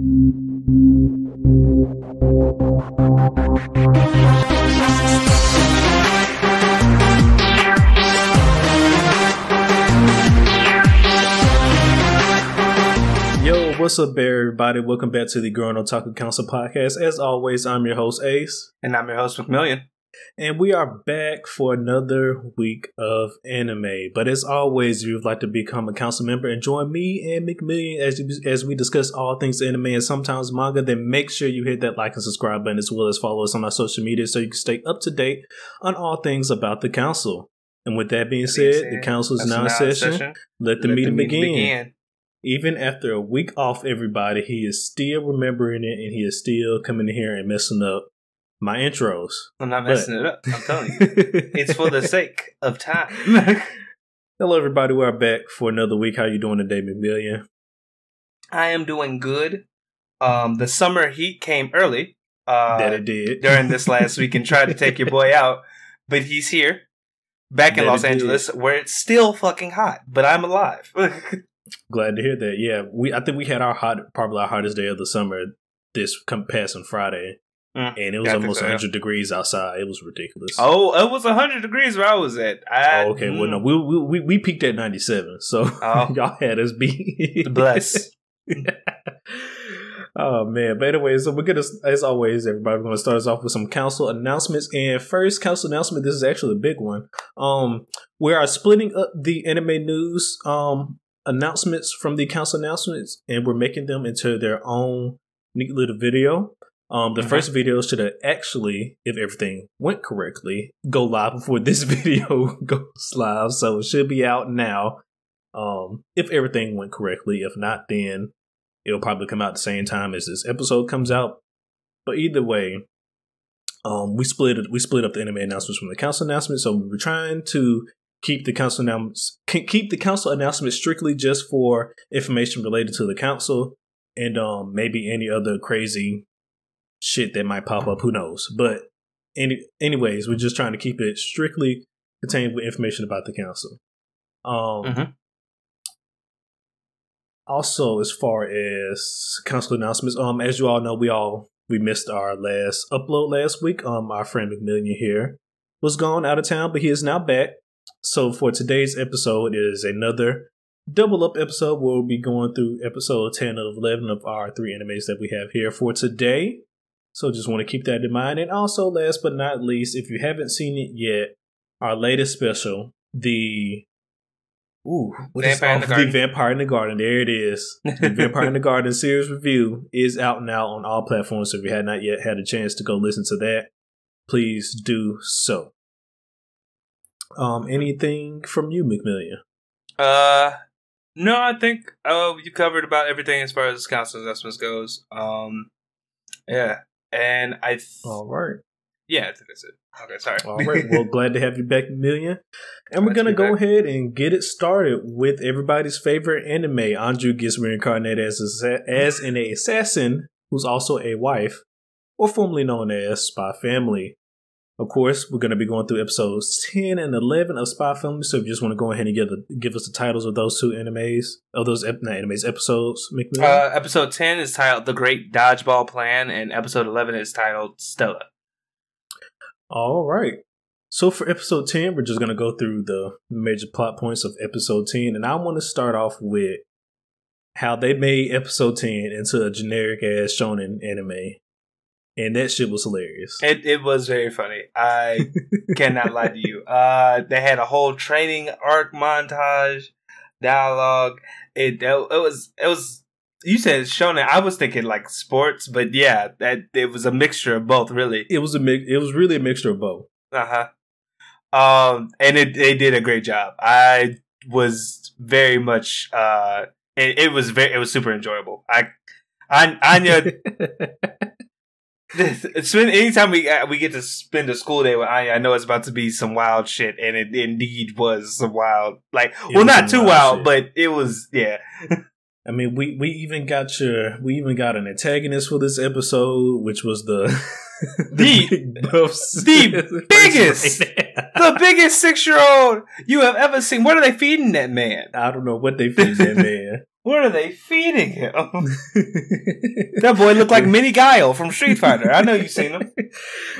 Yo, what's up, everybody? Welcome back to the Growing Otaku Council podcast. As always, I'm your host, Ace. And I'm your host, McMillian. And we are back for another week of anime. But as always, if you'd like to become a council member and join me and McMillian as, as we discuss all things anime and sometimes manga, then make sure you hit that like and subscribe button as well as follow us on our social media so you can stay up to date on all things about the council. And with that being said, the council is now in session. Let the Let meeting the begin. Even after a week off, everybody, he is still remembering it and he is still coming in here and messing up my intros. I'm not But- messing it up. I'm telling you. It's for the sake of time. Hello, everybody. We're back for another week. How you doing today, McMillian? I am doing good. Um, the summer heat came early uh, that it did during this last week and tried to take your boy out, but he's here, back in That Los it did. Angeles, where it's still fucking hot, but I'm alive. Glad to hear that. Yeah, we. I think we had our hot, probably our hottest day of the summer this come past on Friday, Mm, and it was almost so, yeah. 100 degrees outside. It was ridiculous. oh, it was 100 degrees where I was at. I, Oh, okay. Well, no, we, we we we peaked at 97, so Oh. y'all had us beat. Bless. oh man! But anyway, so we're gonna, as always, everybody, we're gonna start us off with some council announcements. And first council announcement, this is actually a big one. Um, we are splitting up the anime news um announcements from the council announcements, and we're making them into their own neat little video. Um, the Mhm. first video should have actually, if everything went correctly, go live before this video goes live. So it should be out now. Um, if everything went correctly. If not, then it'll probably come out the same time as this episode comes out. But either way, um, we split it. We split up the anime announcements from the council announcements. So we were trying to keep the council announcements keep the council announcements strictly just for information related to the council and um maybe any other crazy shit that might pop up. Who knows? But any anyways, we're just trying to keep it strictly contained with information about the council. Um. Mhm. Also, as far as council announcements, um, as you all know, we all we missed our last upload last week. Um, our friend McMillian here was gone out of town, but he is now back. So for today's episode is another double up episode where we'll be going through episode 10 of 11 of our three animes that we have here for today. So just want to keep that in mind. And also, last but not least, if you haven't seen it yet, our latest special, the Ooh, what is Vampire in off- the Garden. Vampire in the Garden. There it is. The Vampire in the Garden series review is out now on all platforms. So if you had not yet had a chance to go listen to that, please do so. Um, anything from you, McMillian? Uh, no, I think uh you covered about everything as far as council assessments goes. Um, yeah, and I th- All right. yeah, I think that's it. Okay, sorry. All right. Well, glad to have you back, Million. And we're gonna go back. ahead and get it started with everybody's favorite anime. Andrew gets reincarnated as a, as an assassin who's also a wife, or formerly known as Spy Family. Of course, we're gonna be going through episodes ten and eleven of Spy Family. So if you just want to go ahead and give the, give us the titles of those two animes, of those ep- not animes episodes, McMillian. uh, episode ten is titled "The Great Dodgeball Plan," and episode eleven is titled "Stella." All right. So for episode 10, we're just going to go through the major plot points of episode 10. And I want to start off with how they made episode 10 into a generic ass shonen anime. And that shit was hilarious. It it was very funny. I cannot lie to you. Uh, they had a whole training arc montage, dialogue. It it was it was. You said shonen. I was thinking like sports, but yeah, that it was a mixture of both, really. It was a mix, it was really a mixture of both. Uh huh. Um, and it they did a great job. I was very much. Uh, it, it was very it was super enjoyable. I, I Anya. spend anytime we uh, we get to spend a school day with Anya, I know it's about to be some wild shit, and it indeed was some wild. Like, It well, not too wild wild, but it was yeah. I mean, we, we even got your we even got an antagonist for this episode, which was the The- big the biggest the biggest six year old you have ever seen. What are they feeding that man? I don't know what they feed that man. What are they feeding him? that boy looked like Mini Guile from Street Fighter. I know you've seen him.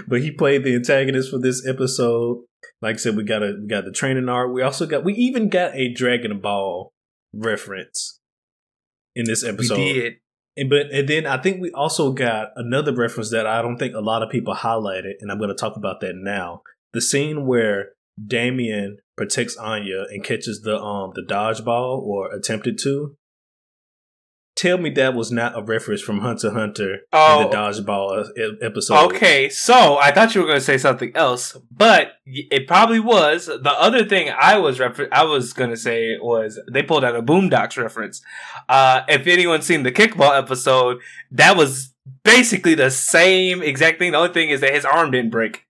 but he played the antagonist for this episode. Like I said, we got a we got the training art. We also got we even got a Dragon Ball reference in this episode. We did. And but and then I think we also got another reference that I don't think a lot of people highlighted, and I'm going to talk about that now. The scene where Damian protects Anya and catches the um the dodgeball or attempted to tell me that was not a reference from Hunter Hunter oh, in the dodgeball episode. Okay, so I thought you were going to say something else, but it probably was. The other thing I was refer- I was going to say was they pulled out a Boondocks reference. Uh, if anyone's seen the kickball episode, that was basically the same exact thing. The only thing is that his arm didn't break.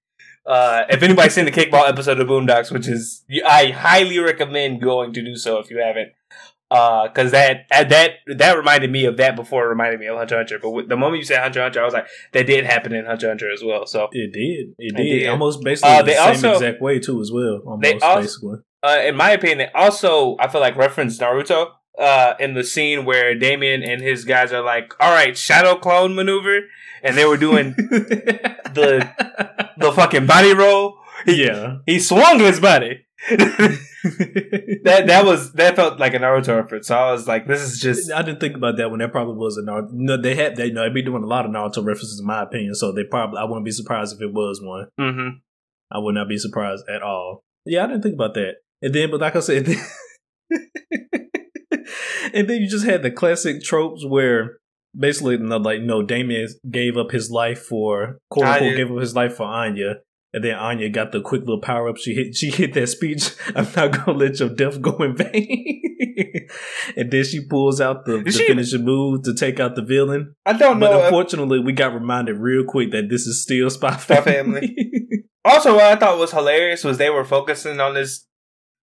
Uh, if anybody's seen the kickball episode of Boondocks, which is I highly recommend going to do so if you haven't because uh, that that that reminded me of that before it reminded me of Hunter Hunter. But the moment you said Hunter Hunter, I was like, that did happen in Hunter Hunter as well. So it did, it did, it did. almost basically uh, the same also, exact way too as well. Almost they also, basically. Uh, in my opinion, they also I feel like referenced Naruto uh, in the scene where Damian and his guys are like, "All right, shadow clone maneuver," and they were doing the the fucking body roll. He, yeah, he swung his body. that that was that felt like a Naruto reference. So I was like, this is just. I didn't think about that when that probably was a Naruto. No, they had they you know they'd be doing a lot of Naruto references in my opinion. So they probably I wouldn't be surprised if it was one. Mm-hmm. I would not be surprised at all. Yeah, I didn't think about that. And then, but like I said, and then you just had the classic tropes where basically, like, no, Damian gave up his life for quote unquote gave up his life for Anya, and then Anya got the quick little power up. She hit she hit that speech. I'm not gonna let your death go in vain. and then she pulls out the, the she, finishing move to take out the villain. I don't know. But unfortunately, we got reminded real quick that this is still Spy Family. family. also, what I thought was hilarious was they were focusing on this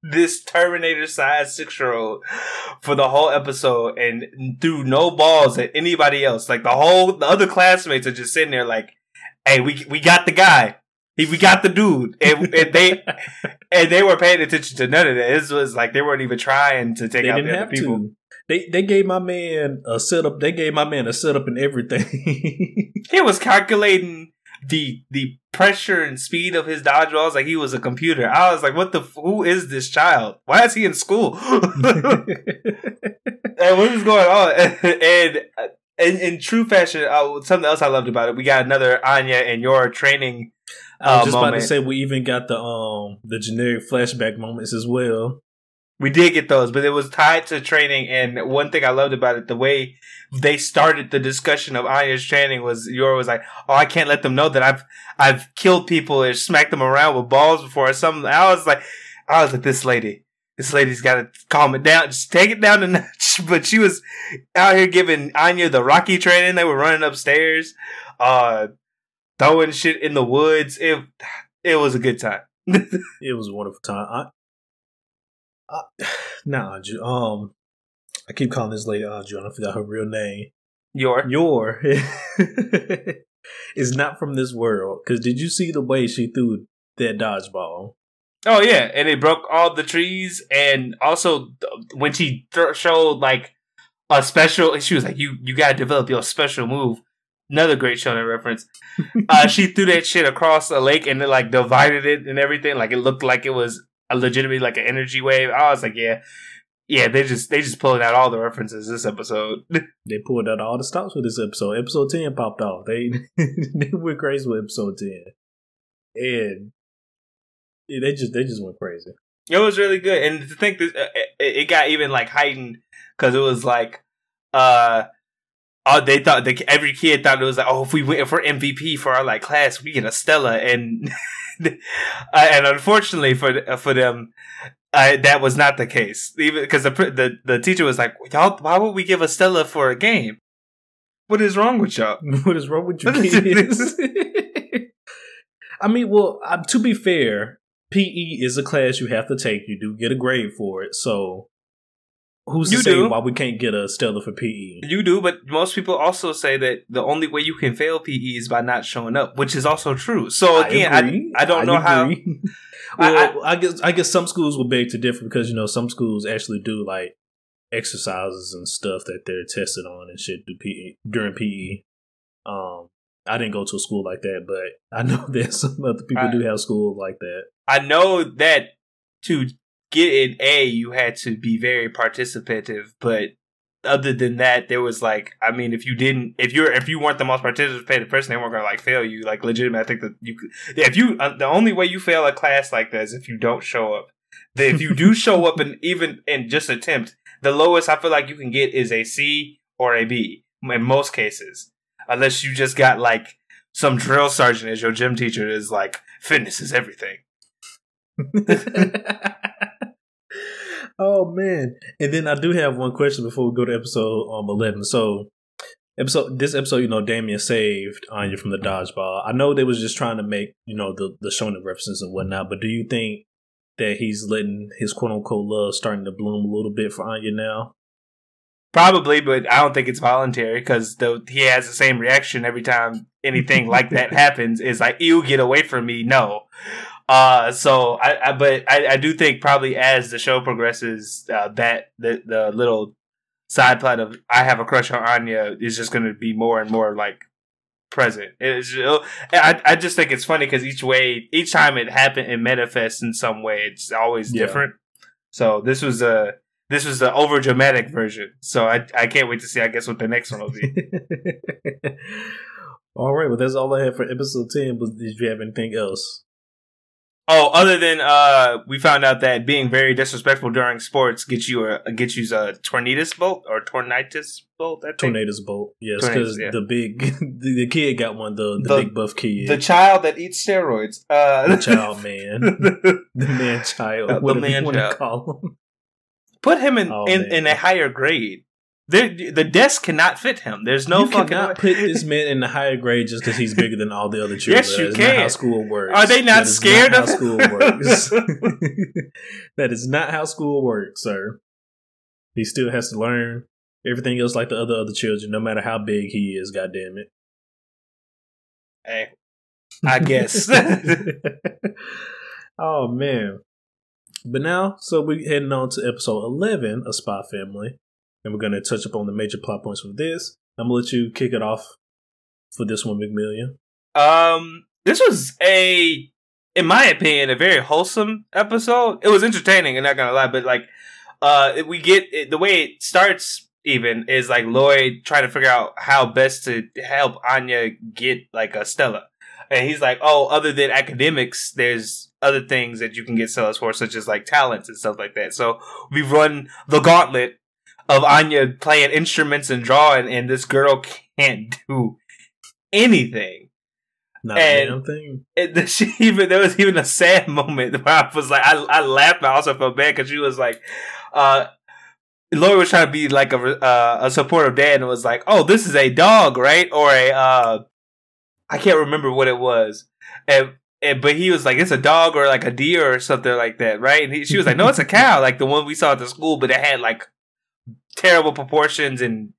this Terminator size six year old for the whole episode and threw no balls at anybody else. Like the whole the other classmates are just sitting there like, "Hey, we we got the guy." He, we got the dude, and, and they and they were paying attention to none of that. This was like they weren't even trying to take they out the other people. To. They they gave my man a setup. They gave my man a setup and everything. he was calculating the the pressure and speed of his dodgeballs like he was a computer. I was like, "What the? Who is this child? Why is he in school? and what is going on?" and in, in true fashion, uh, something else I loved about it, we got another Anya and your training I was uh, just moment. about to say we even got the um the generic flashback moments as well. We did get those, but it was tied to training. And one thing I loved about it, the way they started the discussion of Anya's training was Yor was like, "Oh, I can't let them know that I've I've killed people or smacked them around with balls before or something." I was like, I was like, this lady, this lady's got to calm it down, just take it down a notch. But she was out here giving Anya the Rocky training. They were running upstairs. Uh, throwing shit in the woods. It it was a good time. it was a wonderful time. I, I nah, um, I keep calling this lady Anju. I forgot her real name. Yor Yor is not from this world. Because did you see the way she threw that dodgeball? Oh yeah, and it broke all the trees, and also when she th- showed like a special, she was like, "You you gotta develop your special move." Another great shonen reference. Uh, she threw that shit across a lake and it like divided it and everything. Like it looked like it was a legitimately like an energy wave. I was like, yeah, yeah. They just they just pulling out all the references this episode. they pulled out all the stops for this episode. Episode ten popped off. They they went crazy with episode ten, and yeah, they just they just went crazy. It was really good, and to think that uh, it, it got even like heightened because it was like uh oh, they thought the, every kid thought it was like, oh, if we win for MVP for our like class, we get a Stella, and uh, and unfortunately for for them, uh, that was not the case. Even because the, the the teacher was like, y'all, why would we give a Stella for a game? What is wrong with y'all? what is wrong with you kids? I mean, well, uh, to be fair, PE is a class you have to take. You do get a grade for it, so Who's you to say do. why we can't get a Stella for PE? You do, but most people also say that the only way you can fail PE is by not showing up, which is also true. So again, I, I, I don't I know agree. how. Well, I, guess I guess some schools will beg to differ because you know some schools actually do like exercises and stuff that they're tested on and shit do PE during PE. Um, I didn't go to a school like that, but I know that some other people do have schools like that. I know that to get an A, you had to be very participative, but other than that, there was like, I mean, if you didn't, if you're, if you weren't the most participative person, they weren't gonna like fail you. Like legitimate, I think that you could. If you, uh, the only way you fail a class like that is if you don't show up. That if you do show up and even and just attempt, the lowest I feel like you can get is a C or a B in most cases, unless you just got like some drill sergeant as your gym teacher is like fitness is everything. oh man! And then I do have one question before we go to episode um eleven. So episode this episode, you know, Damian saved Anya from the dodgeball. I know they was just trying to make you know the the shonen references and whatnot, but do you think that he's letting his quote unquote love starting to bloom a little bit for Anya now? Probably, but I don't think it's voluntary because he has the same reaction every time anything like that happens. Is like, "You get away from me!" No, uh, so I, I but I, I do think probably as the show progresses, uh, that the the little side plot of I have a crush on Anya is just going to be more and more like present. It's, I I just think it's funny because each way, each time it happened, it manifests in some way. It's always yeah. different. So this was a this was the over dramatic version. So I I can't wait to see. I guess what the next one will be. all right, well that's all I have for episode ten. But did you have anything else? Oh, other than uh, we found out that being very disrespectful during sports gets you a gets you a tornadoes bolt or tornitis bolt. I think. Tornadoes bolt, yes, because yeah. the big the, the, kid got one. The, the, the big buff kid, the child that eats steroids, uh, the child man, the man child, uh, the man child. Call him. Put him in, oh, in, in a higher grade. The, the desk cannot fit him. There's no you fucking cannot put this man in the higher grade just because he's bigger than all the other children. yes, you can. how school works. Are they not scared not of how school works? that is not how school works, sir. He still has to learn everything else like the other other children, no matter how big he is. God damn it. Hey, I guess. oh man. But now, so we're heading on to episode eleven of Spy Family and we're going to touch upon the major plot points for this. I'm going to let you kick it off for this one, McMillian. Um, this was a, in my opinion, a very wholesome episode. It was entertaining, I'm not gonna lie, but like, uh, we get it, the way it starts. Even is like Loid trying to figure out how best to help Anya get like a Stella, and he's like, "Oh, other than academics, there's other things that you can get Stellas for, such as like talents and stuff like that." So we run the gauntlet of Anya playing instruments and drawing, and this girl can't do anything. Not and thing. It, she even there was even a sad moment where I was like, I, I laughed, but I also felt bad because she was like, uh, Loid was trying to be like a uh, a supportive dad and was like, "Oh, this is a dog, right?" Or a uh, I can't remember what it was, and, and but he was like, "It's a dog or like a deer or something like that, right?" And he, she was like, "No, it's a cow, like the one we saw at the school, but it had like terrible proportions and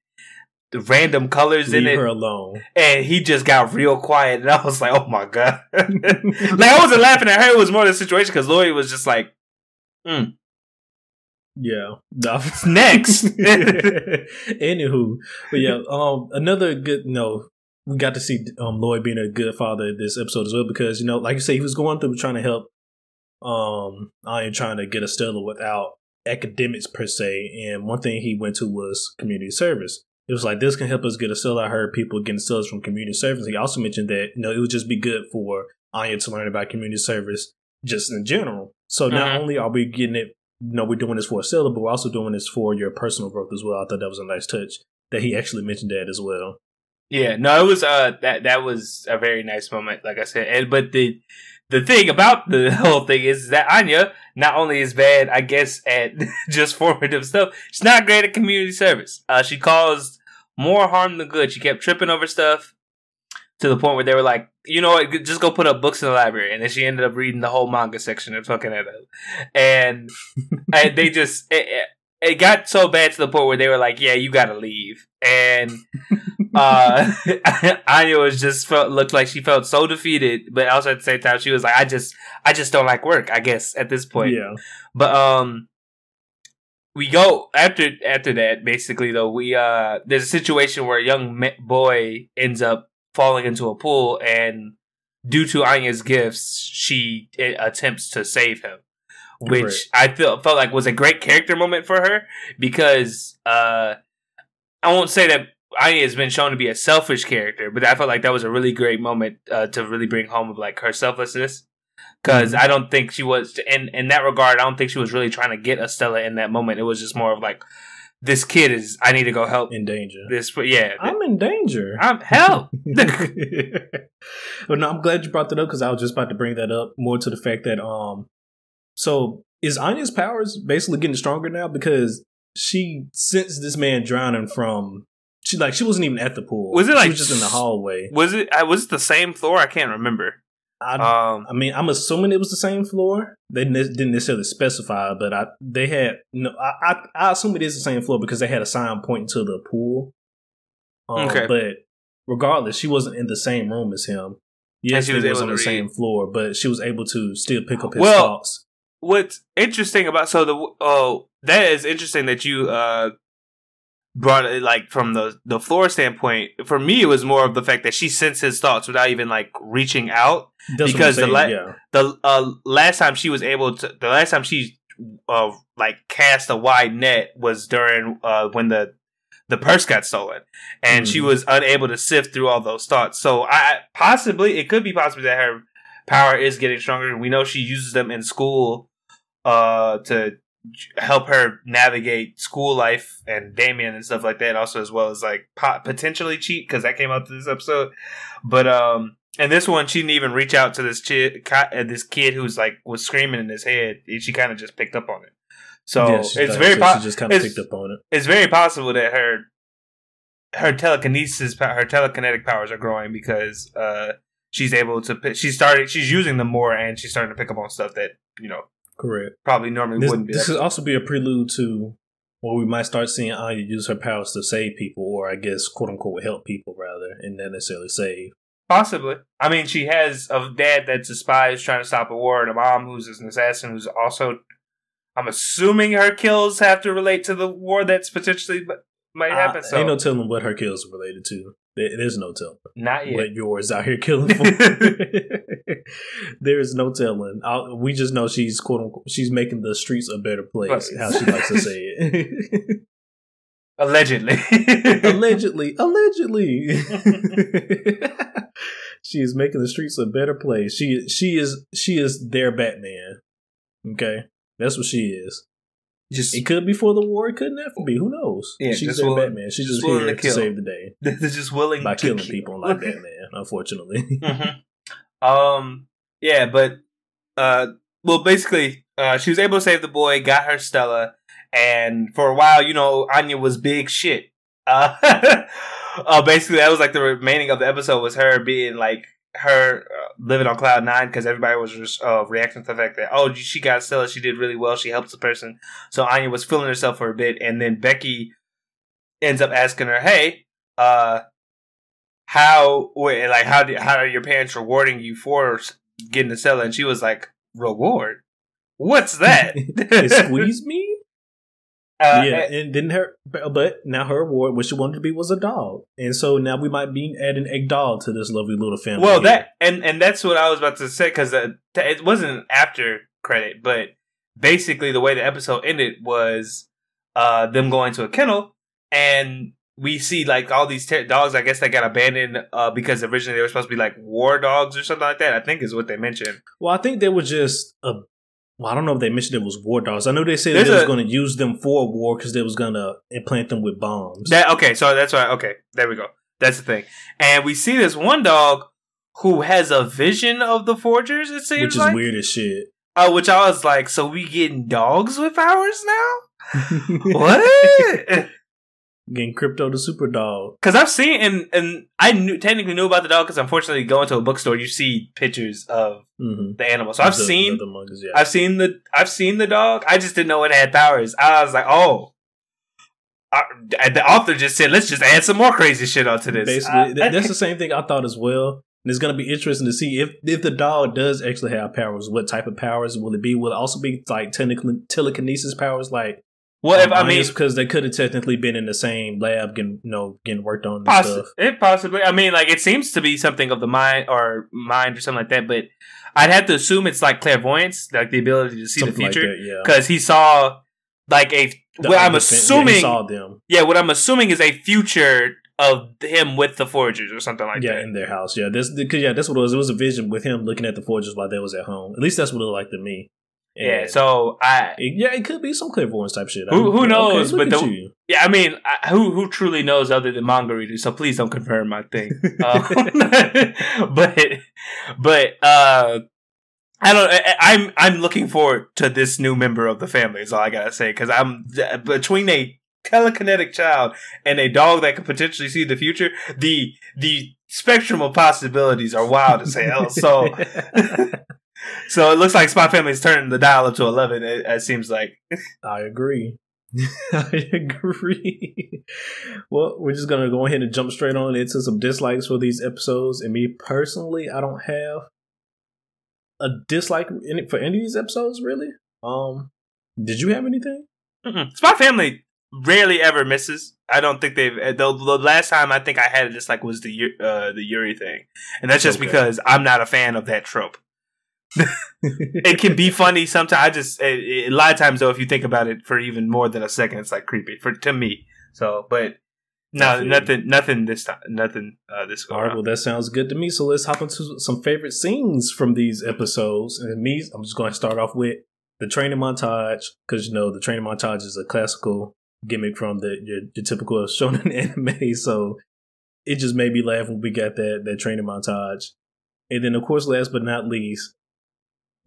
the random colors Leave in it. her alone. And he just got real quiet, and I was like, "Oh my god!" like I wasn't laughing at her; it was more the situation because Loid was just like, hmm. Yeah. Next. Anywho, but yeah, um, another good. no. we got to see um Loid being a good father this episode as well because you know, like you say, he was going through trying to help. Um, I am trying to get a Stella without academics per se. And one thing he went to was community service. It was like this can help us get a sell. I heard people getting sales from community service. He also mentioned that you know it would just be good for Anya to learn about community service just in general. So mm-hmm. not only are we getting it, you know, we're doing this for a seller, but we're also doing this for your personal growth as well. I thought that was a nice touch that he actually mentioned that as well. Yeah, no, it was uh that that was a very nice moment, like I said. And but the the thing about the whole thing is that Anya not only is bad, I guess, at just formative stuff, she's not great at community service. Uh, she caused more harm than good. She kept tripping over stuff to the point where they were like, you know what, just go put up books in the library. And then she ended up reading the whole manga section and fucking it up. And, and they just, it, it, got so bad to the point where they were like, yeah, you gotta leave. And, uh, Anya was just felt looked like she felt so defeated, but also at the same time she was like, I just I just don't like work. I guess at this point, yeah. but um, we go after after that. Basically, though, we uh, there's a situation where a young boy ends up falling into a pool, and due to Anya's gifts, she eh, attempts to save him, which Correct. I felt felt like was a great character moment for her because uh, I won't say that Anya has been shown to be a selfish character, but I felt like that was a really great moment uh, to really bring home of like her selflessness. Because Mhm. I don't think she was in in that regard. I don't think she was really trying to get a Stella in that moment. It was just more of like, this kid is. I need to go help In danger. this. Yeah, I'm in danger. I'm help. but no, I'm glad you brought that up because I was just about to bring that up more to the fact that um, so is Anya's powers basically getting stronger now because she sensed this man drowning from she like she wasn't even at the pool. Was it, she like, was just in the hallway? was it? I was it the same floor? I can't remember. I, Um, I mean, I'm assuming it was the same floor. They didn't necessarily specify, but I they had no. I, I I assume it is the same floor because they had a sign pointing to the pool. Um, Okay. but regardless, she wasn't in the same room as him. Yes, she she was was, on the same floor, but she was able to still pick up his Well, thoughts. What's interesting about so the oh that is interesting that you uh brought it like from the the floor standpoint. For me, it was more of the fact that she sensed his thoughts without even like reaching out. That's because the la- yeah, the uh, last time she was able to the last time she uh like cast a wide net was during uh when the the purse got stolen and she Mhm. was unable to sift through all those thoughts so i possibly it could be possible that her power is getting stronger we know she uses them in school uh to help her navigate school life and Damian and stuff like that also as well as like po- potentially cheat because that came out to this episode but um and this one, she didn't even reach out to this kid, uh, this kid who's like was screaming in his head. She kind of just picked up on it. So Yeah, it's thought- very so po- she just kind of picked up on it. it's very possible that her her telekinesis, her telekinetic powers are growing because uh, she's able to. pi- She started. She's using them more, and she's starting to pick up on stuff that you know Correct. probably normally This, wouldn't be. this could also be a prelude to where we might start seeing Anya use her powers to save people, or I guess quote unquote help people rather, and not necessarily save. Possibly. I mean, she has a dad that's a spy who's trying to stop a war, and a mom who's an assassin who's also. I'm assuming her kills have to relate to the war that's potentially might happen. Uh, so ain't no telling what her kills are related to. There, there's no telling not yet. what Yor's out here killing for. there is no telling. i we just know she's quote unquote she's making the streets a better place. Place. How she likes to say it. Allegedly. allegedly, allegedly. she is making the streets a better place. She she is she is their Batman. Okay, that's what she is. just It could be for the war. It could never be. Who knows? Yeah, she's their willing- Batman. She's just just, willing here to to, save the day they're just willing by to killing kill. people like Batman. Unfortunately, Mhm. Um. Yeah, but uh, well, basically, uh, she was able to save the boy, got her Stella, and for a while, you know, Anya was big shit. Uh, uh basically, that was like the remaining of the episode was her being like her uh, living on cloud nine because everybody was just uh, reacting to the fact that oh she got Stella, she did really well, she helps the person. So Anya was feeling herself for a bit, and then Becky ends up asking her, "Hey, uh." How like how do, how are your parents rewarding you for getting the Stella? And she was like, reward. What's that? squeeze me. Uh, yeah, and then her, but but now her award, what she wanted to be, was a dog, and so now we might be adding a dog to this lovely little family. Well, here. that and and that's what I was about to say because uh, it wasn't after credit, but basically the way the episode ended was uh them going to a kennel and we see like all these ter- dogs. I guess that got abandoned uh because originally they were supposed to be like war dogs or something like that. I think is what they mentioned. Well, I think they were just a. Well, I don't know if they mentioned it was war dogs. I know they said There's they was a- going to use them for war because they was going to implant them with bombs. That okay, so that's why. Okay, there we go. That's the thing. And we see this one dog who has a vision of the forgers. It seems which is like, weird as shit. Uh, which I was like, so we getting dogs with powers now? What? Getting Krypto the super dog. Because I've seen and and I knew technically knew about the dog because unfortunately going to a bookstore you see pictures of Mm-hmm. the animal. So I've the, seen the monkeys. Yeah. I've seen the I've seen the dog. I just didn't know it had powers. I was like, oh, uh, the author just said, "Let's just add some more crazy shit onto this." Basically, that's the same thing I thought as well. And it's going to be interesting to see if if the dog does actually have powers. What type of powers will it be? Will it also be like telekinesis powers, like well, if I mean, Anya's? because they could have technically been in the same lab, getting you know getting worked on Possi- stuff. it possibly. I mean, like it seems to be something of the mind or mind or something like that. But I'd have to assume it's like clairvoyance, like the ability to see Something the future, that, yeah. because he saw like a. The well, I'm yeah, assuming, yeah, saw them. what I'm assuming is a future of him with the Forgers or something like yeah, that. Yeah, in their house. Yeah, this because yeah, that's what it was. It was a vision with him looking at the Forgers while they was at home. At least that's what it looked like to me. Yeah, so I. it, yeah, it could be some clairvoyance type shit. Who- who knows, look but the- Yeah, I mean, I, who who truly knows other than manga readers? So please don't confirm my thing. Um, but but uh, I don't. I, I'm I'm looking forward to this new member of the family. Is all I gotta say because I'm between a telekinetic child and a dog that could potentially see the future. The the spectrum of possibilities are wild as hell. So so it looks like Spy Family's turning the dial up to eleven. It, it seems like. I agree. I agree. well, we're just gonna go ahead and jump straight on into some dislikes for these episodes. And me personally, I don't have a dislike for any of these episodes. Really? Um, did you have anything? Mm-mm. Spy Family rarely ever misses. I don't think they've. uh, The, the last time I think I had it just like was the uh, the Yuri thing, and that's just Okay. because I'm not a fan of that trope. It can be funny sometimes. I just it, it- a lot of times though, if you think about it for even more than a second, it's like creepy for to me. So, but no, nothing, nothing this time, nothing uh, this All right, well, that sounds good to me. So let's hop into some favorite scenes from these episodes. And me, I'm just going to start off with the training montage because you know the training montage is a classical gimmick from the your, your typical shonen anime. So it just made me laugh when we got that that training montage. And then, of course, last but not least,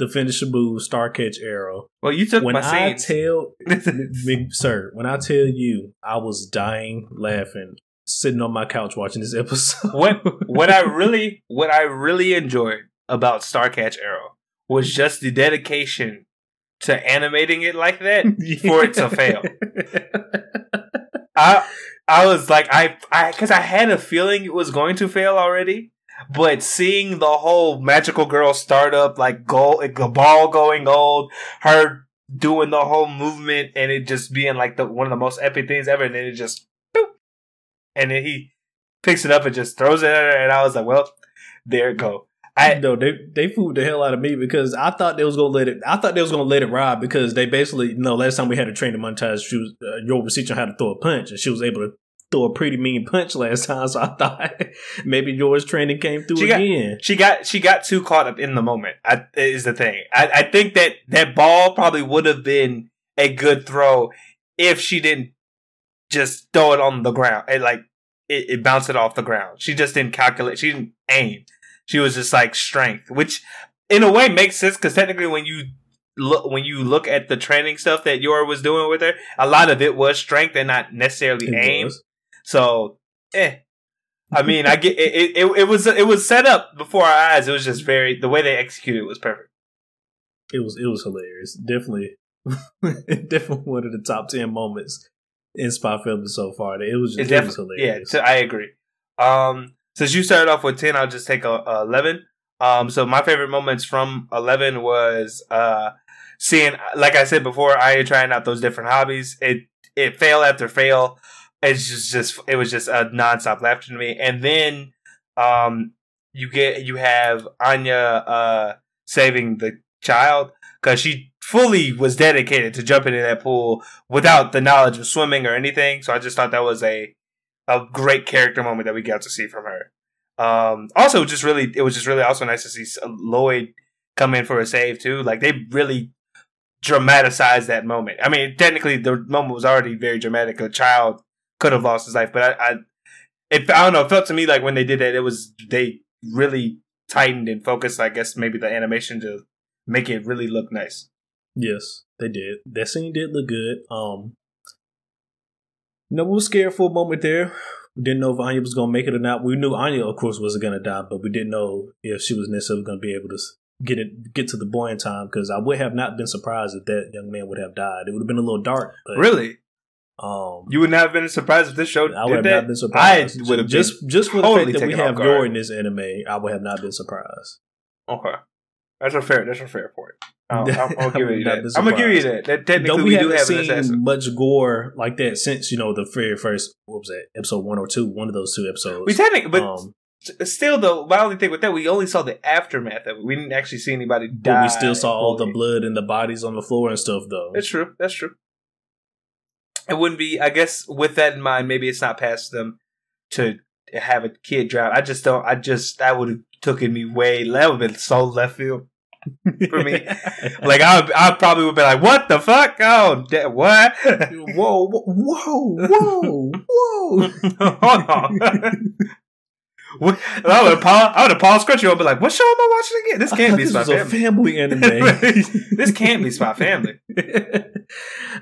the finisher move, Star Catch Arrow. Well, you took When my I scenes. tell, me- sir, when I tell you, I was dying laughing, sitting on my couch watching this episode. what what I really what I really enjoyed about Starcatch Arrow was just the dedication to animating it like that for it to fail. I I was like I I because I had a feeling it was going to fail already, but seeing the whole magical girl startup, like like a ball going gold, her doing the whole movement, and it just being like the one of the most epic things ever, and then it just boop, and then he picks it up and just throws it at her, and I was like, well, there it go. I no, they they fooled the hell out of me because I thought they was gonna let it. I thought they was gonna let it ride because they basically, you know, last time we had a training montage, she was uh, Yor was teaching how to throw a punch, and she was able to throw a pretty mean punch last time. So I thought maybe Yor's training came through She got- again. she got she got too caught up in the moment. I, is the thing. I, I think that that ball probably would have been a good throw if she didn't just throw it on the ground. It like it, it bounced it off the ground. She just didn't calculate. She didn't aim. She was just like strength, which in a way makes sense because technically when you look when you look at the training stuff that Yor was doing with her, a lot of it was strength and not necessarily It aim. was. So, eh. I mean, I get it, it. It was it was set up before our eyes. It was just very the way they executed it was perfect. It was it was hilarious. Definitely, definitely one of the top ten moments in Spy Family so far. It was It just it was defi- yeah, hilarious. t- I agree. Um, since you started off with ten, I'll just take a, a eleven. Um, so my favorite moments from eleven was uh seeing, like I said before, I trying out those different hobbies. It it fail after fail. It's just just it was just a nonstop laughter to me. And then um you get you have Anya uh saving the child because she fully was dedicated to jumping in that pool without the knowledge of swimming or anything. So I just thought that was a a great character moment that we got to see from her. Um, also, just really, it was just really also nice to see Loid come in for a save too. Like they really dramatized that moment. I mean, technically, the moment was already very dramatic. A child could have lost his life, but I, I, it, I don't know. It felt to me like when they did that, it was they really tightened and focused. I guess maybe the animation to make it really look nice. Yes, they did. That scene did look good. Um, no, we were scared for a moment there. We didn't know if Anya was gonna make it or not. We knew Anya, of course, wasn't gonna die, but we didn't know if she was necessarily gonna be able to get it get to the boy in time. Because I would have not been surprised if that young man would have died. It would have been a little dark. But, Really? Um, You would not have been surprised if this show I would have that. not been surprised. I would have just just for totally the fact that we have. Yor in this anime. I would have not been surprised. Okay, that's a fair. That's a fair point. I'll, I'll, I'll give you that. I'm gonna give you that. That technically Though we, we, do have seen much gore like that since you know the very first what was that episode one or two, one of those two episodes. We technically, but um, still, though, my only thing with that, we only saw the aftermath of it. We didn't actually see anybody die. but we still saw all the blood and the bodies on the floor and stuff, though. That's true. That's true. It wouldn't be. I guess with that in mind, maybe it's not past them to have a kid drown. I just don't. I just that would have taken me way. That would have been so left field for me. like I, would, I probably would be like, "What the fuck? Oh, da- what? whoa, whoa, whoa, whoa! Hold on." What- I would have paused. I would have paused Scrunchie and be like, "What show am I watching again? This can't be this Spy Family. family anime. this can't be Spy Family."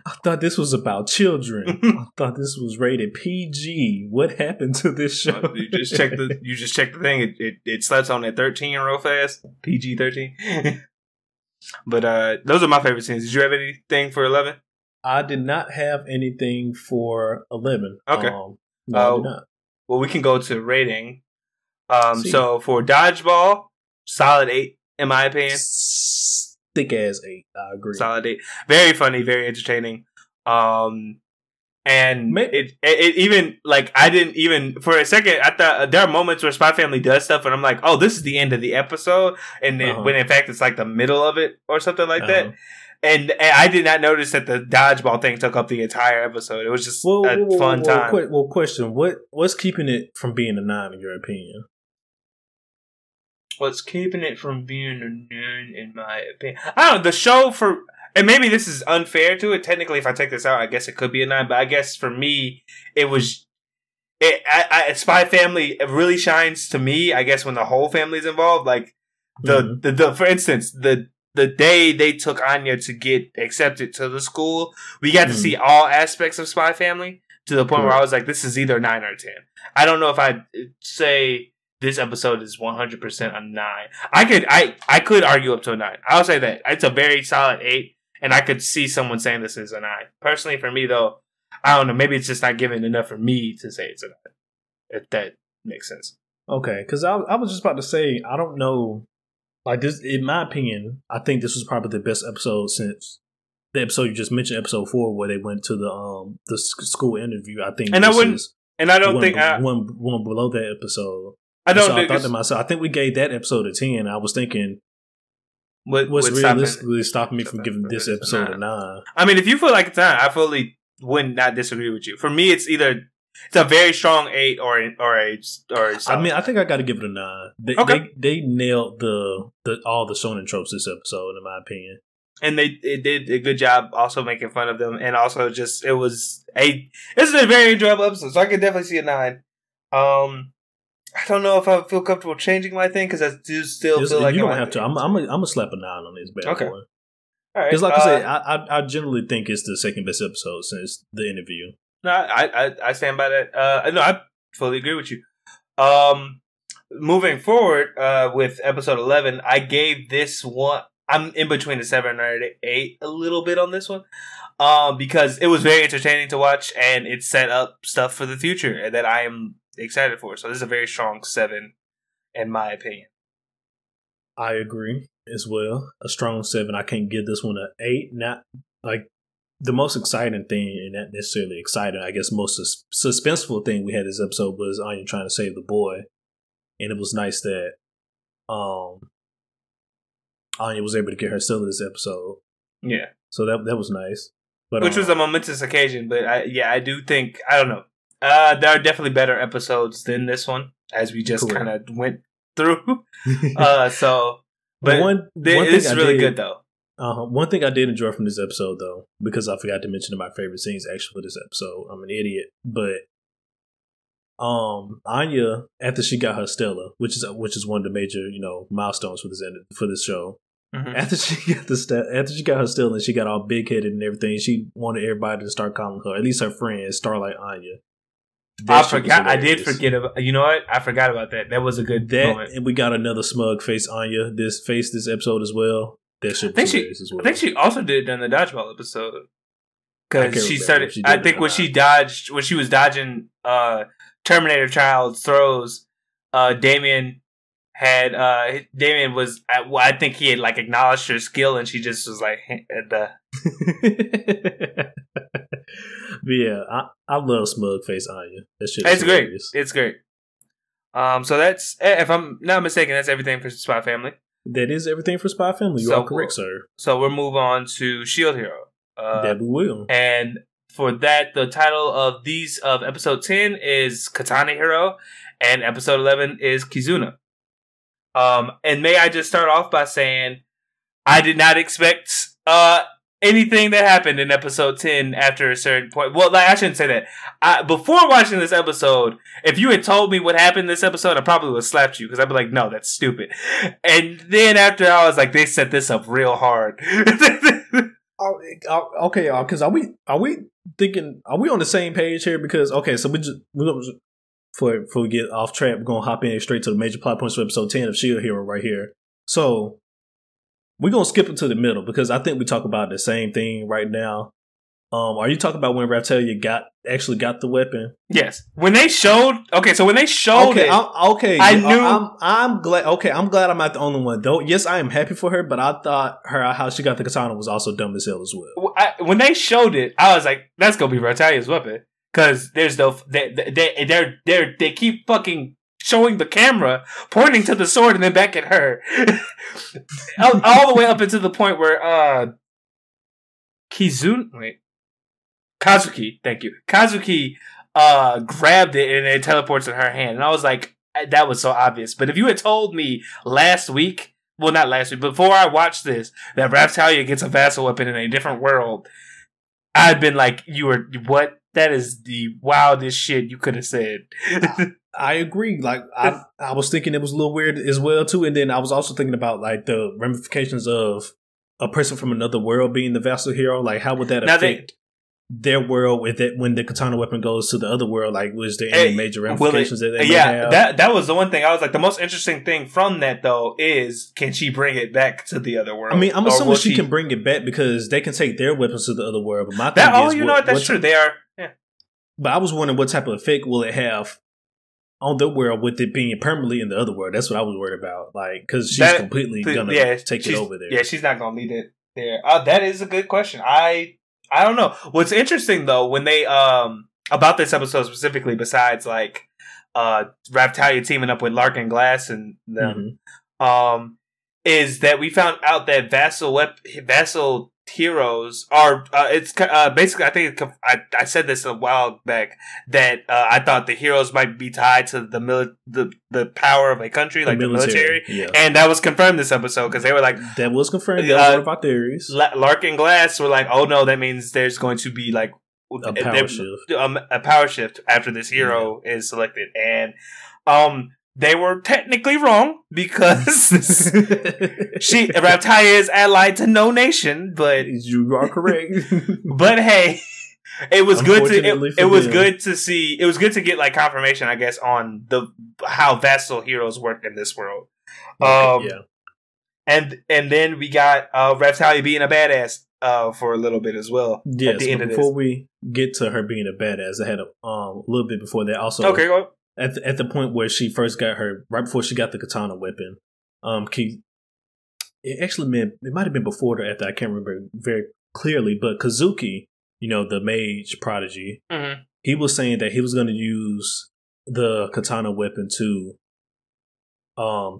I thought this was about children. I thought this was rated PG. What happened to this show? you just check the you just check the thing. It it, it slaps on at thirteen real fast. PG thirteen. but uh those are my favorite scenes. Did you have anything for eleven? I did not have anything for eleven. Okay. Um, no, I not. Well, we can go to rating. Um, See. so for dodgeball, solid eight in my opinion. Thick as eight. I agree. Solid eight. Very funny, very entertaining. Um, and it, it it even like I didn't even for a second I thought uh, there are moments where Spy Family does stuff and I'm like, oh, this is the end of the episode, and then, Uh-huh. when in fact it's like the middle of it or something like that. Uh-huh. And, and I did not notice that the dodgeball thing took up the entire episode. It was just Well, a well, fun well, time. well, question: What what's keeping it from being a nine in your opinion? What's keeping it from being a nine, in my opinion? I don't know. The show for and maybe this is unfair to it. Technically, if I take this out, I guess it could be a nine. But I guess for me, it was. It, I, I, Spy Family it really shines to me. I guess when the whole family's involved, like the, Mhm. the the for instance the the day they took Anya to get accepted to the school, we got to Mhm. see all aspects of Spy Family to the point where I was like, this is either a nine or ten. I don't know if I'd say this episode is one hundred percent a nine. I could I I could argue up to a nine. I'll say that it's a very solid eight, and I could see someone saying this is a nine. Personally, for me though, I don't know. Maybe it's just not giving enough for me to say it's a nine. If that makes sense. Okay, because I, I was just about to say I don't know. Like this, in my opinion, I think this was probably the best episode since the episode you just mentioned, episode four, where they went to the um the school interview. I think And I wouldn't- is And I don't one, think I, one one below that episode. I don't so I thought to myself, I think we gave that episode a ten. I was thinking, what, what's what's stopping- realistically stopping me from giving this this episode nine? a nine? I mean, if you feel like it's not, I fully would not disagree with you. For me, it's either it's a very strong eight or a, or a or a I mean, I think I got to give it a nine. They, Okay. they they nailed the the all the shonen tropes this episode, in my opinion. and they it did a good job also making fun of them, and also just it was a this is a very enjoyable episode, so I could definitely see a nine. Um, I don't know if I feel comfortable changing my thing because I do still This- feel like you don't might- have to. I'm I'm a, I'm gonna slap a nine on this bad Okay. boy. All right, Because, like uh, I said, I, I I generally think it's the second best episode since the interview. No, I, I I stand by that. Uh, no, I fully agree with you. Um, moving forward, uh, with episode eleven, I gave this one. I'm in between the seven and eight a little bit on this one, um, because it was very entertaining to watch and it set up stuff for the future that I am excited for. So this is a very strong seven, in my opinion. I agree as well. A strong seven. I can't give this one an eight. Not like the most exciting thing, and not necessarily exciting. I guess most sus- suspenseful thing we had this episode was Anya trying to save the boy, and it was nice that um Anya was able to get her still in this episode. Yeah, So that that was nice. But which was a um, momentous occasion. But I, yeah, I do think I don't know. Uh, there are definitely better episodes than this one, as we just Correct. kind of went through. uh, so, but one, th- one this is really did- good though. Uh, one thing I did enjoy from this episode, though, because I forgot to mention my favorite scenes actually for this episode. I'm an idiot, but um, Anya after she got her Stella, which is which is one of the major you know milestones for this end for this show. Mhm. After she got the st- after she got her Stella and she got all big headed and everything, she wanted everybody to start calling her, at least her friends, Starlight Anya. That I forgot. I did forget about. You know what? I forgot about that. That was a good that, moment. and we got another smug face Anya this face this episode as well. That shit I think she. as well. I think she also did it in the dodgeball episode. because she started. she I think when she dodged, when she was dodging uh Terminator Child's throws, uh Damian had uh Damian was. Well, I think he had like acknowledged her skill, and she just was like, and, uh, but yeah, I, I love smug face Anya. That shit it's great. hilarious. It's great. Um, so that's eh, if I'm not mistaken, that's everything for Spy Family. That is everything for Spy Family. You So are correct, sir. So we'll move on to Shield Hero. Uh, that we will. And for that, the title of these of episode ten is Katana Hero, and episode eleven is Kizuna. Um, and may I just start off by saying I did not expect uh anything that happened in episode ten after a certain point. Well, like, I shouldn't say that. I, before watching this episode, if you had told me what happened this episode, I probably would have slapped you because I'd be like, "No, that's stupid." And then after I was like, "They set this up real hard." Oh, oh, okay, because are we are we thinking are we on the same page here? Because okay, so we just we for before we get off track, we're gonna hop in straight to the major plot points for episode ten of Shield Hero right here. So we're gonna skip into the middle because I think we talk about the same thing right now. Um, are you talking about when Raphtalia got actually got the weapon? Yes. When they showed, okay, so when they showed okay, it, I'm, okay. I I knew- I'm, I'm glad. Okay, I'm glad I'm not the only one though. Yes, I am happy for her, but I thought her how she got the katana was also dumb as hell as well. I, when they showed it, I was like, "That's gonna be Ratalia's weapon," because there's no they they they they they keep fucking showing the camera pointing to the sword and then back at her, all, all the way up into the point where uh Kizun wait Kazuki, thank you, Kazuki uh grabbed it and it teleports in her hand, and I was like, that was so obvious. But if you had told me last week. Well, not last week. Before I watched this, that Raptalia gets a vassal weapon in a different world, I'd been like, "You were what? That is the wildest shit you could have said." I agree. Like I, I was thinking it was a little weird as well too, and then I was also thinking about like the ramifications of a person from another world being the vassal hero. Like, how would that Now affect their world with it when the katana weapon goes to the other world? Like, was there Hey, any major will it- ramifications that they yeah, have? that that was the one thing I was like. The most interesting thing from that though is can she bring it back to the other world? I mean, I'm Or assuming will she, can bring it back because they can take their weapons to the other world. But my thing That oh, is, you know what? That's what- true. They are. Yeah. But I was wondering what type of effect will it have on the world with it being permanently in the other world. That's what I was worried about. Like, because she's That- completely Th- gonna yeah, take it over there. Yeah, she's not gonna lead it there. Uh, that is a good question. I I don't know. What's interesting though, when they um about this episode specifically, besides like uh Raphtalia teaming up with Larkin Glass and them, Mhm. um, is that we found out that vassal wep- vassal heroes are uh, it's uh, basically I think it, I, I said this a while back that uh, I thought the heroes might be tied to the mili- the the power of a country like the military, Yeah, and that was confirmed this episode because they were like that was confirmed. That was Uh, one of our theories. La- Lark and Glass were like, oh no, that means there's going to be like A power shift. um, a power shift after this hero is selected, and um, they were technically wrong because she Raphtalia is allied to no nation, but you are correct. but hey. It was good to it, it was them. good to see it was good to get like confirmation I guess on the how vassal heroes work in this world. Um, yeah, and and then we got uh being a badass uh for a little bit as well. yes. at the end but of before we get to her being a badass, I had a um, little bit before that. Also, okay, go. At the, at the point where she first got her, right before she got the katana weapon, um, Ki, it actually meant it might have been before or after. I can't remember very clearly, but Kazuki, you know, the mage prodigy, Mhm. he was saying that he was going to use the katana weapon to, um,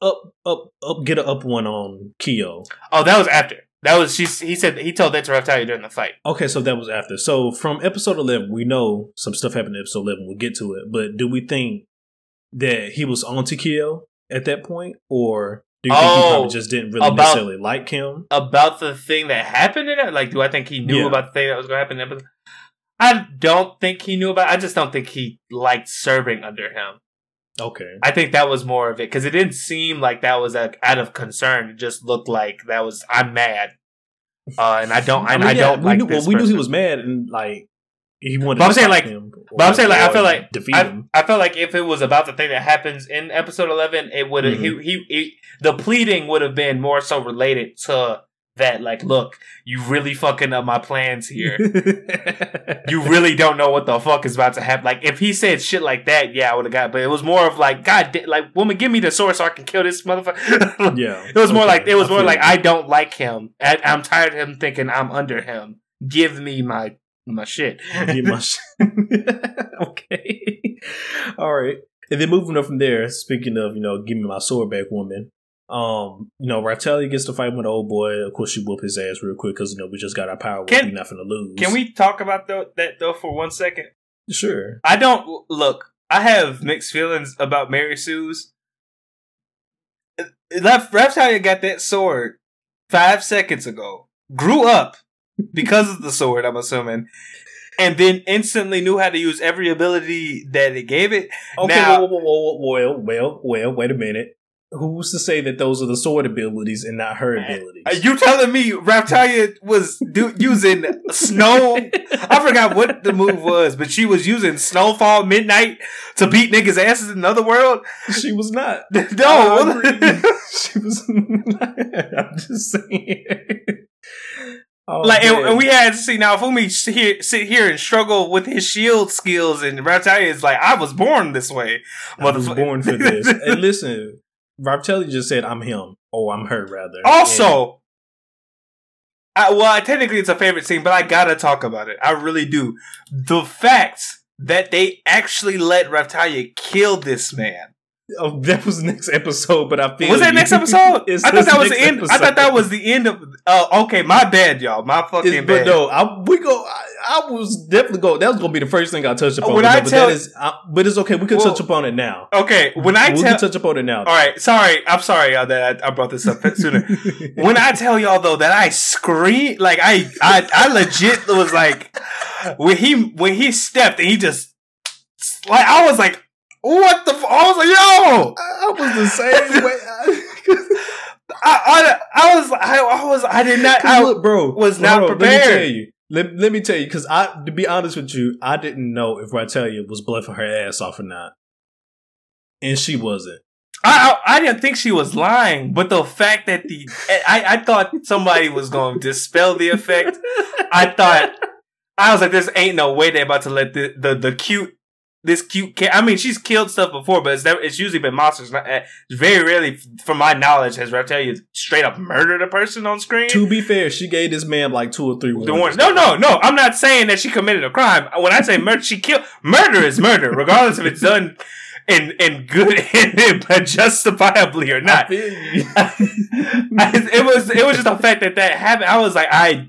up up up get a up one on Kyo. Oh, that was after. That was she. He said he told that to Reptalia during the fight. Okay, so that was after. So from episode eleven, we know some stuff happened in episode eleven. We'll get to it, but do we think that he was on to Kyo at that point, or do you think he Oh, probably just didn't really about- necessarily like him? About the thing that happened in it, like, do I think he knew Yeah. about the thing that was going to happen? In episode? I don't think he knew about. I just don't think he liked serving under him. Okay, I think that was more of it because it didn't seem like that was like out of concern. It just looked like that was I'm mad, uh, and I don't. I, mean, yeah, don't we like knew, well, we knew he was mad and like he wanted. But I'm saying, like- him but I'm saying, like, I feel like defeat I, him. I felt like if it was about the thing that happens in episode eleven, it would have Mhm. he, he he the pleading would have been more so related to that like, look, you really fucking up my plans here. you really don't know what the fuck is about to happen. Like if he said shit like that, yeah, I would have got. But it was more of like, God, da- like woman, give me the sword so I can kill this motherfucker. yeah. It was more like it was I more like. I don't like him. I, I'm tired of him thinking I'm under him. Give me my my shit. Get my sh- okay. All right. And then moving up from there, speaking of, you know, give me my sword back woman. Um, you know, Ratelli gets to fight with old boy. Of course, she whoop his ass real quick because you know we just got our power. Can- We're not finna lose. Can we talk about that though for one second? Sure. I don't look. I have mixed feelings about Mary Sue's. Left Reptile got that sword five seconds ago. Grew up because of the sword. I'm assuming, and then instantly knew how to use every ability that it gave it. Okay. Now- well, well, well, well, well, wait a minute. Who's to say that those are the sword abilities and not her uh, abilities? Are you telling me Reptalia was do- using snow? I forgot what the move was, but she was using Snowfall Midnight to beat niggas' asses in another world. she was not. No, I agree. she was. I'm just saying. Oh, like and, and we had to see Naofumi sit here, sit here and struggle with his shield skills, and Reptalia is like, I was born this way. I was born for this. and listen, Raptelli just said, "I'm him," Oh, "I'm her," rather. Also, I, well, technically it's a favorite scene, but I gotta talk about it. I really do. The fact that they actually let Reptalia kill this man. Oh, that was next episode, but I feel Was that you. next episode? I thought that was the end. I thought that was the end of. Uh, okay, my bad, y'all. My fucking It's- bad. but no, I, we go. I, I was definitely go. That was gonna be the first thing I touched upon. When but, I but tell- that is, I, but it's okay. We can Well, touch upon it now. Okay, when I we tell. can touch upon it now. All right, sorry. I'm sorry y'all, that I, I brought this up sooner. when I tell y'all though that I scream like I I I legit was like when he when he stepped and he just like I was like what the f-? I was like yo I was the same way. I I, I was I, I was I did not I, look, bro, was not on, Let me tell you. Let, let me tell you, because I, to be honest with you, I didn't know if Ratelia was bluffing her ass off or not, and she wasn't. I, I I didn't think she was lying, but the fact that the I I thought somebody was going to dispel the effect. I thought I was like, "This ain't no way they're about to let the the, the cute this cute cat." I mean, she's killed stuff before, but it's never, it's usually been monsters. Not, uh, very rarely, from my knowledge, has Reptalia straight up murdered a person on screen. to be fair, she gave this man like two or three warnings. No, no, no. I'm not saying that she committed a crime. When I say murder, she killed. Murder is murder, regardless if it's done in in good and justifiably or not. feel you. I- it was it was just the fact that that happened. I was like, I,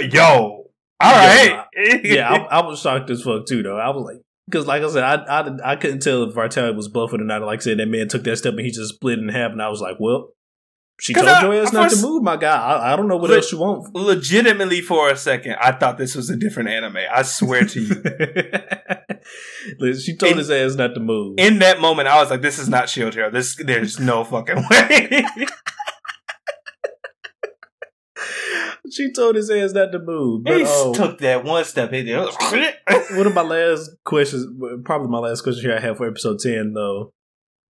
yo, all right, yeah, I, I was shocked as fuck too, though. I was like, because like I said, I, I I couldn't tell if Ratelia was bluffing or not. Like I said, that man took that step and he just split in half, and I was like, well, she told I- your ass not to move, my guy. I, I don't know what Look- else you want. legitimately for a second, I thought this was a different anime. I swear to you. She told In- his ass not to move. In that moment, I was like, "This is not Shield Hero. This, there's no fucking way." she told his ass not to move. But he oh, took that one step. He did. one of my last questions, probably my last question here I have for episode ten, though,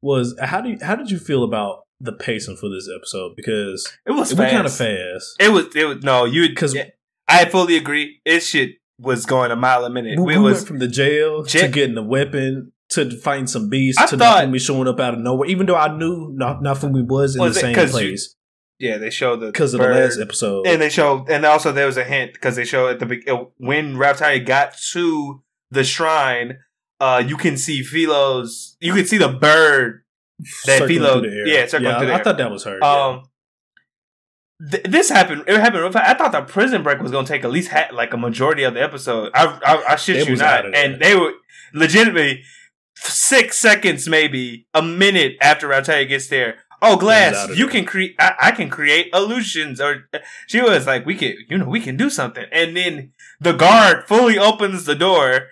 was how do you, how did you feel about the pacing for this episode? Because It was it kind of fast. It was. It was no. You 'Cause- because I fully agree. It shit was going a mile a minute. We, We, was went from the jail Ja- to getting the weapon to fighting some beasts I to thought- Naofumi showing up out of nowhere. Even though I knew Na- Naofumi was in Was the same place yeah. They showed the because of the last episode. And they show, and also there was a hint because they show at the uh, when Raptire got to the shrine, uh, you can see Filo's, you can see the bird. that Circling Filo- yeah, circling I, through the I air. thought that was her. yeah. Um, th- this happened. It happened real fast. I thought the prison break was going to take at least ha- like a majority of the episode. I, I, I shit They you not, and they were legitimately six seconds, maybe a minute after Raptire gets there. Oh, glass! You can create. I, I can create illusions. Or she was like, "We can, you know, we can do something." And then the guard fully opens the door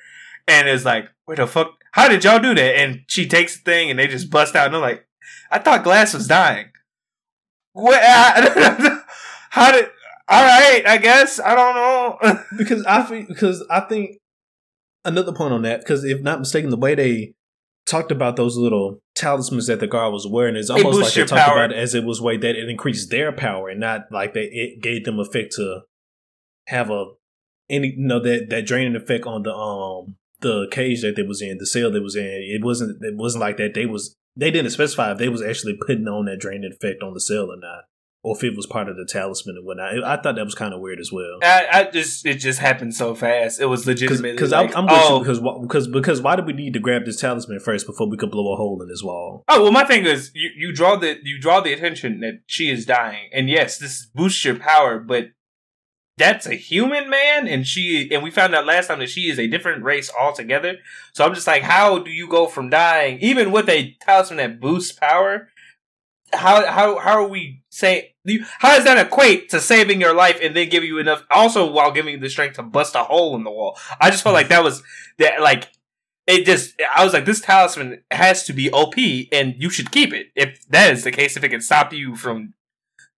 and is like, "Where the fuck? How did y'all do that?" And she takes the thing and they just bust out. And I'm like, "I thought Glass was dying." What? How did? All right, I guess I don't know. because I think because I think another point on that because if not mistaken, the way they talked about those little talismans that the guard was wearing. is almost like they talked power. about it as it was way that it increased their power and not like that it gave them effect to have a any you know that that draining effect on the um the cage that they was in, the cell they was in. It wasn't it wasn't like that. They was they didn't specify if they was actually putting on that draining effect on the cell or not, or if it was part of the talisman and whatnot. I thought that was kind of weird as well. I, I just it just happened so fast. It was legitimately Because like, I'm, I'm oh, because because because why did we need to grab this talisman first before we could blow a hole in this wall? Oh well, my thing is you, you draw the you draw the attention that she is dying, and yes, this boosts your power, but that's a human man, and she and we found out last time that she is a different race altogether. So I'm just like, how do you go from dying, even with a talisman that boosts power? How how how are we saying? How does that equate to saving your life and then giving you enough, also while giving you the strength to bust a hole in the wall? I just felt like that was that like it just I was like this talisman has to be OP and you should keep it if that is the case if it can stop you from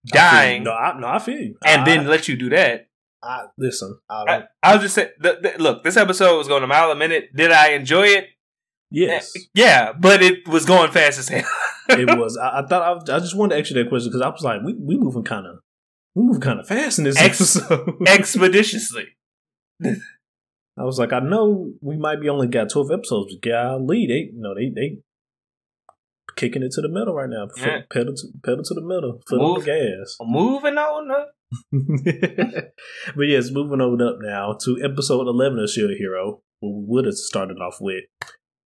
dying No, I, no, I feel you. and I, then let you do that. I, listen. I I was just saying the, the, look this episode was going a mile a minute. Did I enjoy it? yes, Yeah, but it was going fast as hell. it was. I, I thought I, I just wanted to ask you that question because I was like, we we moving kind of we moving kind of fast in this Ex- episode. expeditiously. I was like, I know we might be only got twelve episodes, but golly, they you know they they kicking it to the middle right now. Yeah. Pedal to pedal to the middle, foot on the gas. Moving on. up. but yes, moving on up now to episode eleven of Shield Hero, where we would have started off with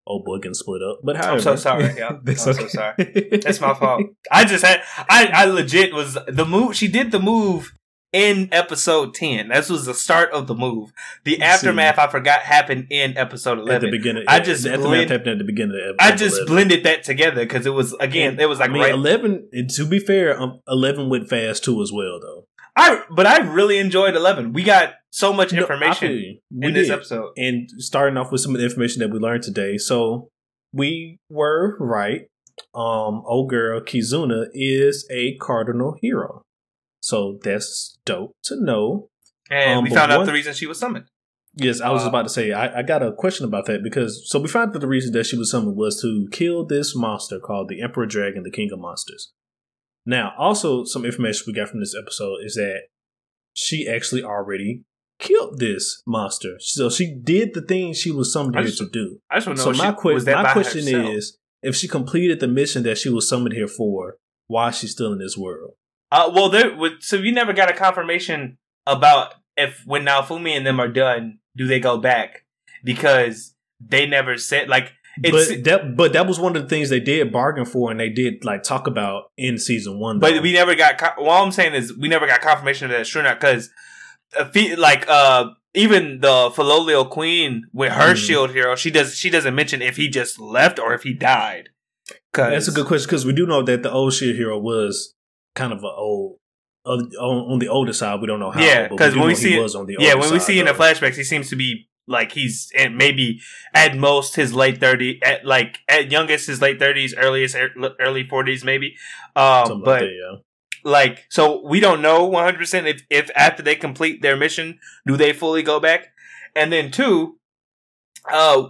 old boy getting split up. But however, I'm so sorry, y'all. That's I'm so sorry. That's my fault. I just had I I legit was the move. She did the move in episode ten. This was the start of the move. The See. aftermath I forgot happened in episode At the eleven. beginning, I just the aftermath blend- happened at the beginning of I episode just 11. blended that together because it was again it was like I mean, right. eleven. and To be fair, um, eleven went fast too as well, though. I but I really enjoyed eleven. We got so much information. We in this did. episode. and starting off with some of the information that we learned today. So we were right. Um, old girl Kizuna is a cardinal hero, so that's dope to know. And Um, we found out one- the reason she was summoned. Yes, I was Uh, about to say I, I got a question about that because so we found that the reason that she was summoned was to kill this monster called the Emperor Dragon, the King of Monsters. Now, also some information we got from this episode is that she actually already killed this monster. So she did the thing she was summoned here to do. I just want to So my, she, que- my question herself? is if she completed the mission that she was summoned here for, why is she still in this world? Uh, well, there. So you never got a confirmation about if when Naofumi and them are done, do they go back? Because they never said like it's. but that but that was one of the things they did bargain for and they did like talk about in season one. but we never got. co- All I'm saying is we never got confirmation of that. Sure not because, like uh, even the Filolial Queen with her Mhm. shield hero, she does. She doesn't mention if he just left or if he died. That's a good question because we do know that the old shield hero was kind of an old on, on the older side. We don't know how. Yeah, but 'cause do when we see he was on the Yeah, when we side, see in the flashbacks, he seems to be like he's at maybe at most his late thirty, at like at youngest his late thirties, earliest early forties, maybe. Um, but like that, yeah. like, so we don't know one hundred percent if if after they complete their mission, do they fully go back? And then two, uh,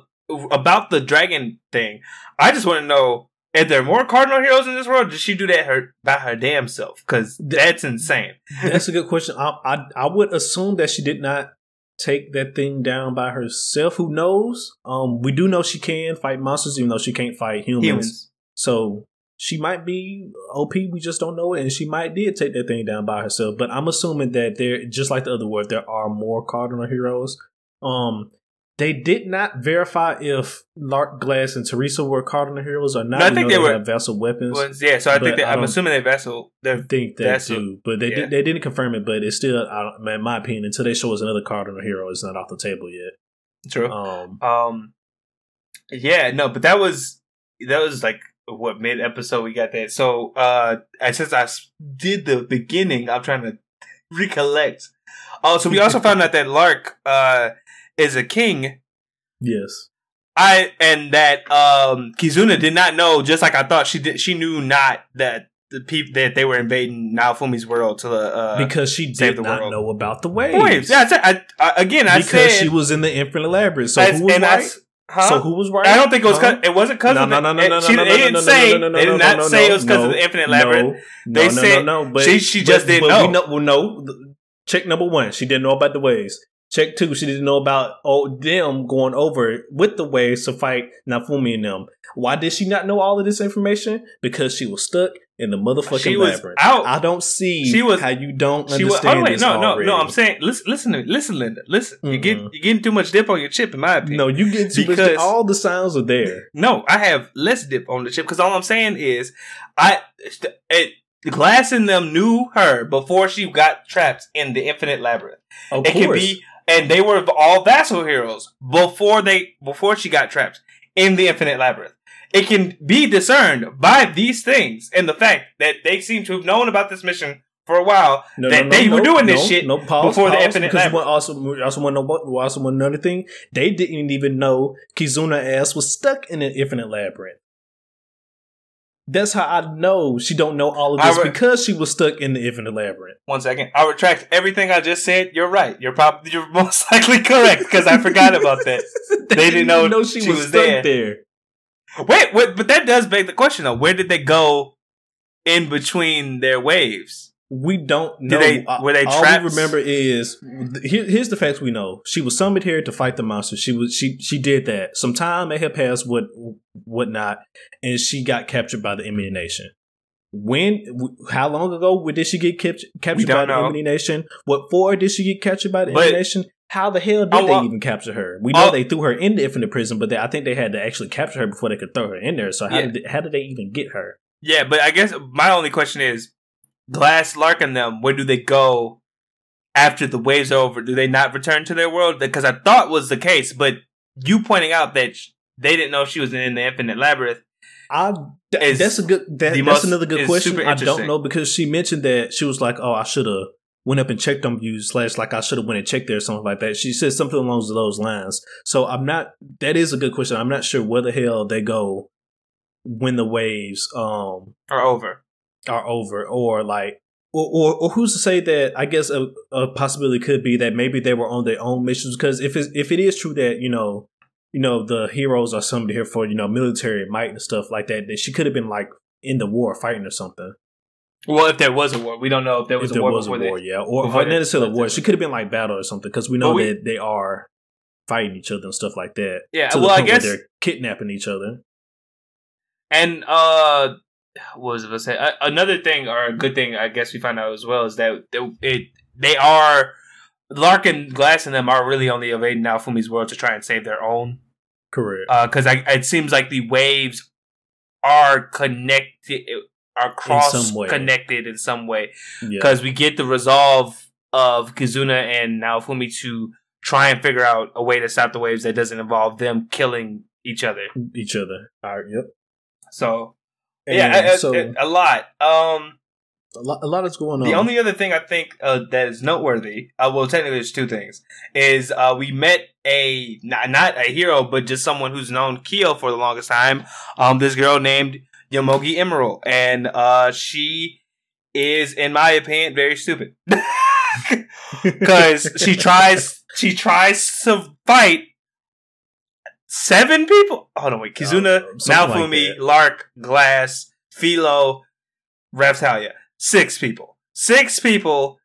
about the dragon thing, I just want to know. If there are more cardinal heroes in this world, did she do that her by her damn self? Because that's insane. That's a good question. I, I I would assume that she did not take that thing down by herself. Who knows? Um, we do know she can fight monsters, even though she can't fight humans. Humans. So she might be OP. We just don't know it, and she might did take that thing down by herself. But I'm assuming that there, just like the other word, there are more cardinal heroes. Um, they did not verify if Lark Glass and Teresa were cardinal heroes or not. No, I think know they were- vassal weapons. Well, yeah, so I think that, I I'm don't- assuming they vassal. I They're think that That's too, but they yeah. did, they didn't confirm it. But it's still, in my opinion, until they show us another cardinal hero, it's not off the table yet. true. Um, Um, yeah, no, but that was that was like what mid episode we got that. So uh, since I did the beginning, I'm trying to recollect. Oh, so we also found out that Lark uh is a king. yes, I and that um Kizuna did not know, just like I thought she did. She knew not that the people that they were invading Naofumi's world to uh, because she did the not world. know about the waves. waves. Yeah, I, I, again, I because said she was in the Infinite Labyrinth. So who was and I right? Huh? So who was right? I don't think it was. Huh? It wasn't because No, of no, no, no, no, she- no, They no, didn't no, no, say. no, no, no, They did no, not no, say it no, was because of no, the Infinite no, Labyrinth. No, They no, said- no, no, but she- she but- just didn't but we know. know. Well, no. Check number one, she didn't know about the waves. Check two, she didn't know about oh them going over with the waves to fight Naofumi and them. Why did she not know all of this information? Because she was stuck in the motherfucking She was labyrinth. out. I don't see She was- how you don't She was. understand Oh wait, no, no, already. no. I'm saying, listen, listen to me, listen, Linda, listen. You get mm-hmm. you're getting too much dip on your chip, in my opinion. no, you get too much. Because- All the signs are there. No, I have less dip on the chip because all I'm saying is, I it, Glass in them knew her before she got trapped in the Infinite Labyrinth. Of it course. can be, and they were all vassal heroes before they before she got trapped in the Infinite Labyrinth. It can be discerned by these things and the fact that they seem to have known about this mission for a while. No, that they were doing this shit no, pause, before the pause, Infinite because Labyrinth. we also we also want to know we also want another thing. They didn't even know Kizuna ass was stuck in an infinite labyrinth. That's how I know she don't know all of this re- because she was stuck in the infinite labyrinth. One second, I retract everything I just said. You're right. You're probably you're most likely correct because I forgot about that. They didn't know she, she was, was there. there. Wait, wait, but that does beg the question though. Where did they go in between their waves? We don't know. they- uh, were they all we remember is here, here's the facts we know. She was summoned here to fight the monster. She was she she did that. Some time may have passed, what whatnot, and she got captured by the Emily Nation. When? How long ago did she get kept, captured by don't the know. Emily Nation? What for did she get captured by the Emily Nation? How the hell did Oh, they well- even capture her? We know Oh. they threw her in the infinite prison, but they, I think they had to actually capture her before they could throw her in there. So how Yeah. did how did they even get her? Yeah, but I guess my only question is, Glass, Lark, and them. Where do they go after the waves are over? Do they not return to their world? Because I thought was the case, but you pointing out that sh- they didn't know she was in the Infinite Labyrinth. I th- that's a good that, that's most- another good question. I don't know because she mentioned that she was like, "Oh, I should have went up and checked on you." Slash, like I should have went and checked there or something like that. She said something along those lines. So I'm not. That is a good question. I'm not sure where the hell they go when the waves um are over. Are over, or like. Or, or, or who's to say that? I guess a, a possibility could be that maybe they were on their own missions. Because if it's, if it is true that you know, you know, the heroes are summoned here for you know military might and stuff like that, that she could have been like in the war fighting or something. Well, if there was a war, we don't know if there was if a there war was a war, they. yeah, or, or not necessarily a war. She could have been like battle or something because we know we- that they are fighting each other and stuff like that. Yeah, well, I guess they're kidnapping each other. And uh, what was I say? Uh, another thing, or a good thing, I guess we found out as well, is that they, it they are Lark and Glass and them are really only evading Naofumi's world to try and save their own. Correct. Because I it seems like the waves are connected, are cross way. connected in some way. yeah, Because we get the resolve of Kizuna and Naofumi to try and figure out a way to stop the waves that doesn't involve them killing each other. each other. All right. Yep. So And yeah, a, so a, a lot. Um, a lot, a lot is going on. the only other thing I think uh, that is noteworthy, uh, well, technically there's two things, is uh, we met a not, not a hero, but just someone who's known Kyo for the longest time. Um, this girl named Yomogi Emerald, and uh, she is, in my opinion, very stupid because she tries she tries to fight seven people. Hold on, wait, Kizuna, Uh, like Lark, Glass, Filo, Reptalia. Six people. Six people.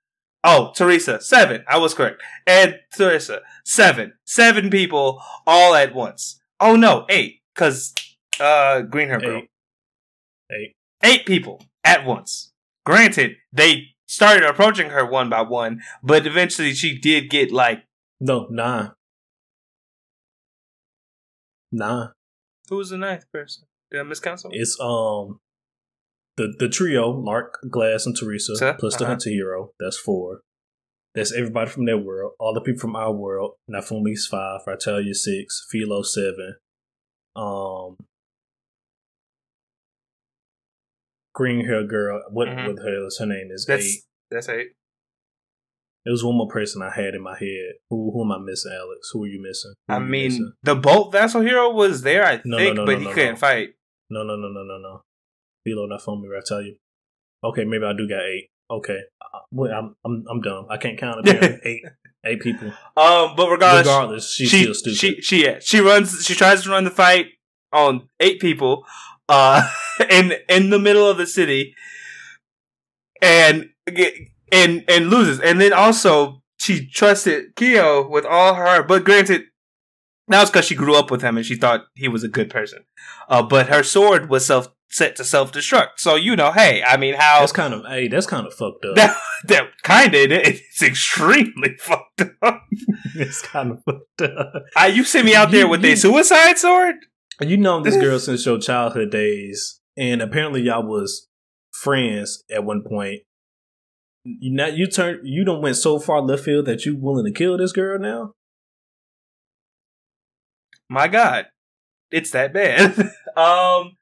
Oh, Teresa, seven. I was correct. And Teresa, seven. Seven people all at once. Oh no, eight. Cause uh Green Hair Girl. Eight. Eight. Eight people at once. Granted, they started approaching her one by one, but eventually she did get like No, nah, nah. who was the ninth person? Did I miscount? It's um the the trio, Mark, Glass, and Teresa, plus the Uh-huh. Hunter Hero. That's four. That's everybody from their world. All the people from our world. Naofumi's five. Ratalia six. Filo seven. Um, green hair girl. What Mhm. what the hell is her name? Is That's eight. that's eight. There was one more person I had in my head. Who who am I missing, Alex? Who are you missing? Who I you mean, missing? the Bolt Vassal Hero was there, I No, think, no, but no, he no, couldn't no. fight. no, no, no, no, no, no. Filo, Naofumi, Ratalia. Okay, maybe I do got eight. Okay, uh, well, I'm I'm I'm dumb. I can't count apparently eight eight people. Um, but regardless, Regardless, she's she still stupid. she she yeah, she runs. She tries to run the fight on eight people, uh, in in the middle of the city, and and and loses. And then also she trusted Kyo with all her heart, but granted. That was because she grew up with him and she thought he was a good person. Uh, but her sword was self set to self destruct. So you know, hey, I mean, how that's kind of hey, that's kind of fucked up. that that kind of it's extremely fucked up. it's kind of fucked up. I, you see me out there You- with you- a suicide sword? You know this girl since your childhood days, and apparently y'all was friends at one point. You not you turn you don't went so far left field that you willing to kill this girl now. My God, it's that bad. um,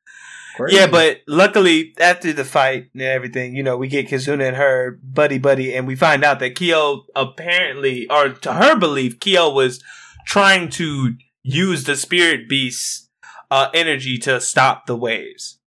Crazy. yeah, but luckily after the fight and everything, you know, we get Kizuna and her buddy buddy, and we find out that Kyo apparently, or to her belief, Kyo was trying to use the spirit beast's uh, energy to stop the waves.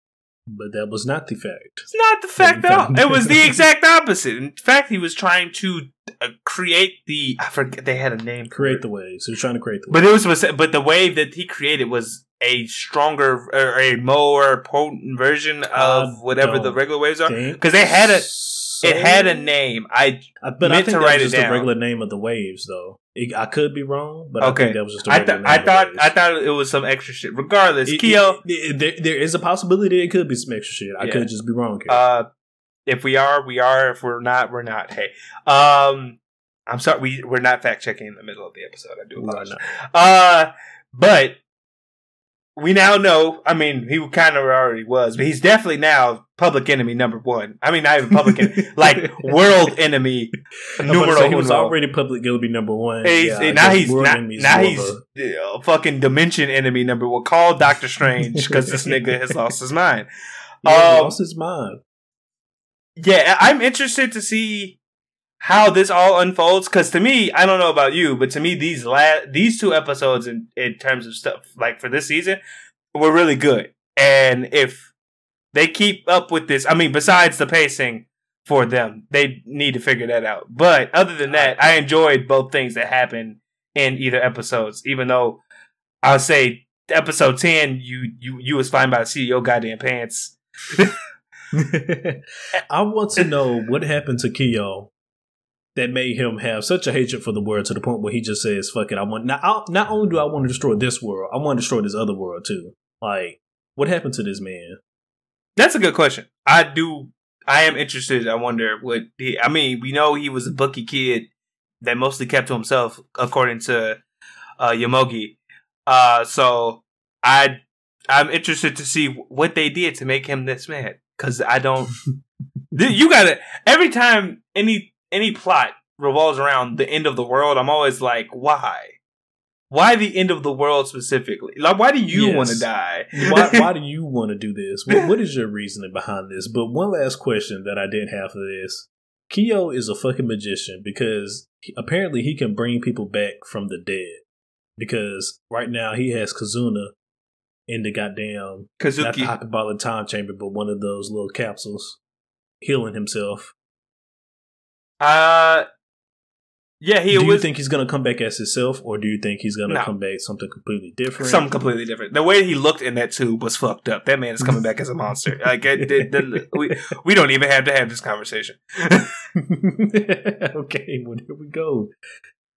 But that was not the fact. It's not the fact at all. It was the exact opposite. In fact, he was trying to uh, create the. I forget they had a name. Create the waves. He was trying to create the But it was, but the wave that he created was a stronger or a more potent version of I whatever the regular waves are. because they had a- So- It had a name. I I- but I meant think to write it just down. the regular name of the waves, though. It, I could be wrong, but I Okay. think that was just I, th- I thought. I thought it was some extra shit. Regardless, It- Kyo. it- there, there is a possibility it could be some extra shit. I Yeah. could just be wrong. Uh, if we are, we are. If we're not, we're not. Hey, um, I'm sorry. We we're not fact checking in the middle of the episode. I do apologize. Uh, but we now know. I mean, he kind of already was, but he's definitely now public enemy number one. I mean, not even public enemy, like world enemy I'm numero say he was uno. already public enemy number one. He's, Yeah, I now he's not, now he's a- uh, fucking dimension enemy number one. Call Doctor Strange because this nigga has lost his mind. Yeah, he Um, lost his mind. Yeah, I'm interested to see how this all unfolds. Because to me, I don't know about you, but to me, these la- these two episodes in in terms of stuff like for this season were really good. And if they keep up with this, I mean, besides the pacing for them, they need to figure that out. But other than that, I enjoyed both things that happened in either episodes. Even though I'll say episode ten, you you you was fine by the goddamn pants. I want to know what happened to Kyo that made him have such a hatred for the world to the point where he just says, "Fuck it, I want." Not, I, not only do I want to destroy this world, I want to destroy this other world too. Like, what happened to this man? That's a good question. I do. I am interested. I wonder what he. I mean, we know he was a bookie kid that mostly kept to himself, according to uh, Yomogi. Uh, so I, I'm interested to see what they did to make him this mad. Because I don't. You gotta every time any any plot revolves around the end of the world. I'm always like, why? Why the end of the world specifically? Like, why do you Yes. want to die? Why, why do you want to do this? What, what is your reasoning behind this? But one last question that I didn't have for this: Kyo is a fucking magician because he- apparently he can bring people back from the dead. Because right now he has Kazuna in the goddamn not the Kazuki. hyperbolic time chamber, but one of those little capsules, healing himself. Uh, yeah, he do you think he's gonna come back as himself, or do you think he's gonna No. come back something completely different? something completely different. The way he looked in that tube was fucked up. That man is coming back as a monster. Like it, it- the- we we don't even have to have this conversation. okay, well here we go.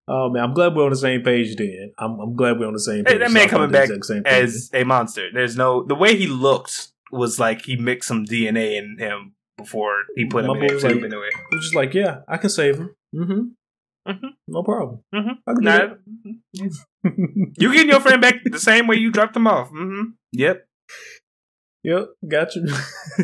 Oh man, I'm glad we're on the same page. Then I'm, I'm glad we're on the same Hey, page. that man So coming back exact same thing. As a monster, there's no the way he looked was like he mixed some DNA in him before he put him in boy that was tube. like- anyway, We're just like, yeah, I can save him. Mm-hmm. Mhm. No problem. Mhm. I can do Nah, you getting your friend back the same way you dropped him off. hmm Yep. Yep, gotcha. you.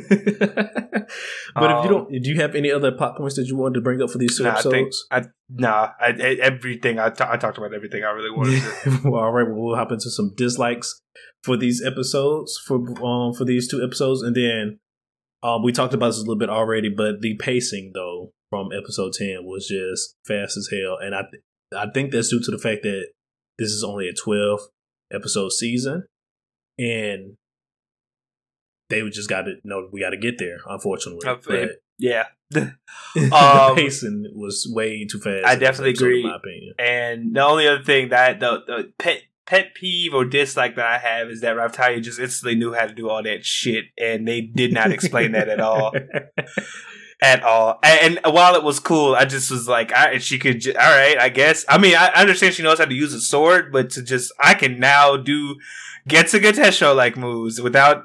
but if you don't, do you have any other plot points that you wanted to bring up for these two Nah, I think- I nah. I, I, everything I I talked about everything I really wanted to. well, all right. Well, we'll hop into some dislikes for these episodes for um for these two episodes, and then um we talked about this a little bit already, but the pacing though from episode ten was just fast as hell, and I th- I think that's due to the fact that this is only a twelve episode season, and they just got to know we got to get there. Unfortunately, but yeah. the Um, pacing was way too fast. I definitely episode, agree. In my opinion. And the only other thing that the, the pet peeve or dislike that I have is that Raphtalia just instantly knew how to do all that shit, and they did not explain that at all. At all, and, and while it was cool, I just was like, I, she could, all right, I guess. I mean, I understand she knows how to use a sword, but to just, I can now do Getsuga Tensho like moves without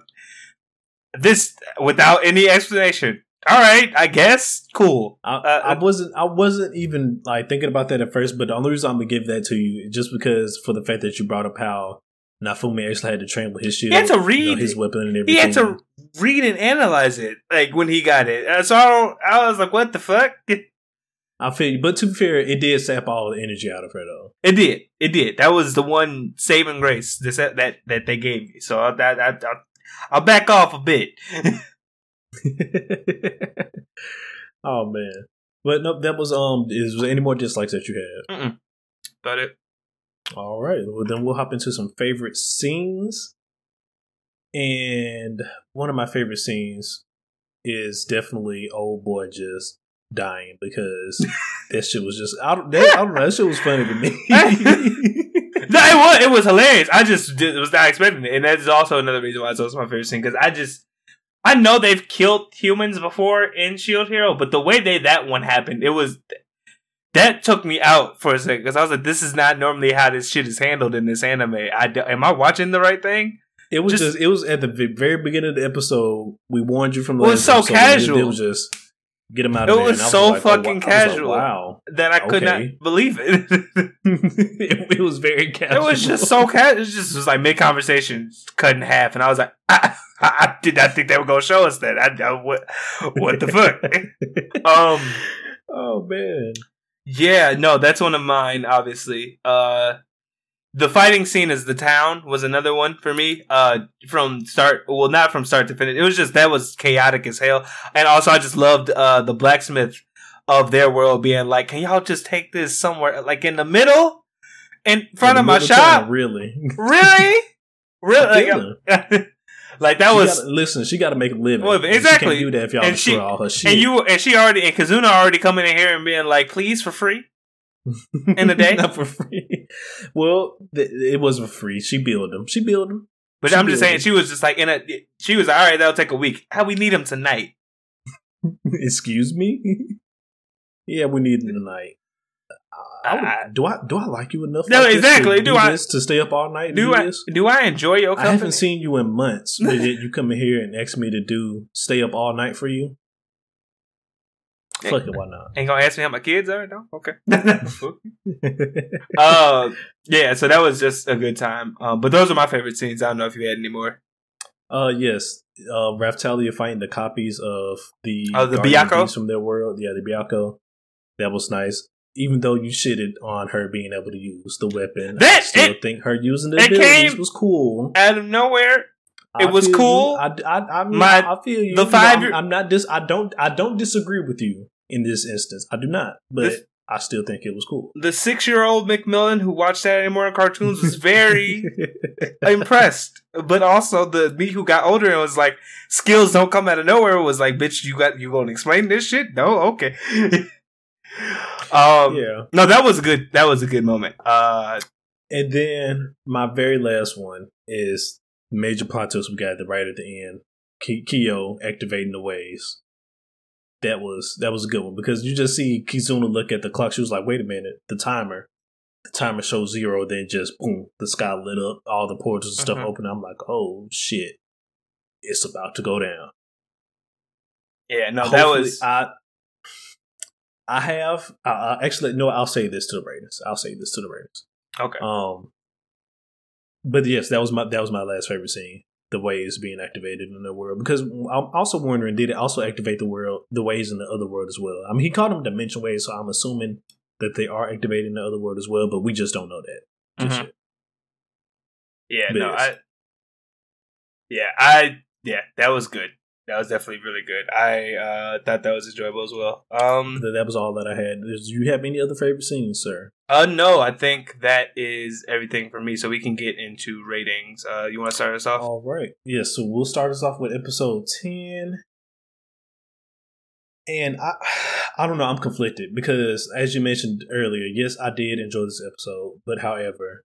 this, without any explanation. All right, I guess, cool. I, Uh, I wasn't. I wasn't even like thinking about that at first. But the only reason I'm gonna give that to you is just because for the fact that you brought up how Naofumi actually had to train with his shield, He had to you know, read his weapon and everything. he had to read and analyze it like when he got it. Uh, So I, don't, I was like, "What the fuck?" I feel you, but to be fair, it did sap all the energy out of her though. it did, it did. That was the one saving grace that that that they gave me. So I, that I, I, I'll back off a bit. oh man, but no, that was um. Is there any more dislikes that you had? but it, All right, well then we'll hop into some favorite scenes, and one of my favorite scenes is definitely old boy just dying because that shit was just I don't, that, I don't know that shit was funny to me. no, it was it was hilarious. I just did, was not expecting it, and that is also another reason why it's also my favorite scene because I just. I know they've killed humans before in Shield Hero, but the way they that one happened, it was that took me out for a second because I was like, "This is not normally how this shit is handled in this anime." I am I watching the right thing? it was Just- just, it was at the very beginning of the episode. We warned you from the It was so episode, casual. It, it was just get him out. It of there. was And I so like, oh, fucking wow. I was like, casual. wow, That I could Okay. not believe it. it, it was very casual. it was just so casual. It was just was like mid conversation, cut in half, and I was like, I, I did not think they were gonna show us that. I, I what, what the fuck? um. oh man. Yeah, no, that's one of mine, obviously. Uh the fighting scene is the town was another one for me. Uh from start well not from start to finish. It was just that was chaotic as hell. And also I just loved uh the blacksmith of their world being like, Can y'all just take this somewhere like in the middle? In front In of my shop? town, really. Really? Really? Like, like that She was gotta- listen. She got to make a living. Well, exactly. Do that if y'all And destroy she- all her shit. and you and she already and Kazuna already coming in here and being like, please for free. in the day? not for free. Well, th- it was for free. She billed them. She billed them. But She I'm just saying, she was just like in a. She was like, all right. That'll take a week. How we need him tonight? Excuse me. yeah, we need them tonight. I would- do I do I like you enough? No, like exactly. To Do I- to stay up all night? Do do I this? do I enjoy your Company? I haven't seen you in months, but yet you come in here and ask me to do stay up all night for you. Fuck it, why not? Ain't gonna ask me how my kids are, no? Okay. uh, yeah. So that was just a good time. Um, but those are my favorite scenes. I don't know if you had any more. Uh yes. Uh Raphtalia fighting the copies of the Oh, the beasts from their world. Yeah, the Byakko. That was nice. Even though you shitted on her being able to use the weapon, I still it- think her using the it abilities was cool. Out of nowhere, I it was feel you. cool. I, I, I, mean, My- I feel you. the You know, five I'm, year- I'm not dis. I don't. I don't disagree with you in this instance. I do not. But This- I still think it was cool. the six-year-old McMillan who watched Saturday morning cartoons was very impressed. But also the me who got older and was like, skills don't come out of nowhere. Was like, bitch, you got you gonna explain this shit? No, okay. um, yeah. no, that was a good. That was a good moment. Uh, And then my very last one is major plot twist we got the right at the end. Kyo activating the waves. That was that was a good one because you just see Kizuna look at the clock. She was like, "Wait a minute, the timer." The timer shows zero. Then just boom, the sky lit up. All the portals and stuff Mhm. open. I'm like, "Oh shit, it's about to go down." yeah, no, that was. I. I have uh, uh, actually no. I'll say this to the Raiders. I'll say this to the Raiders. Okay. Um, but yes, that was my that was my last favorite scene. The waves being activated in the world because I'm also wondering did it also activate the world the waves in the other world as well? I mean, he called them dimension waves, so I'm assuming that they are activating the other world as well, but we just don't know that. just Mhm. Yeah, But no, yes. I. Yeah, I. Yeah, that was good. That was definitely really good. I uh, thought that was enjoyable as well. Um, That, was all that I had. Do you have any other favorite scenes, sir? uh, no, I think that is everything for me. So we can get into ratings. Uh, you want to start us off? All right. Yeah, so we'll start us off with episode 10. And I, I don't know. I'm conflicted because, as you mentioned earlier, yes, I did enjoy this episode, but however,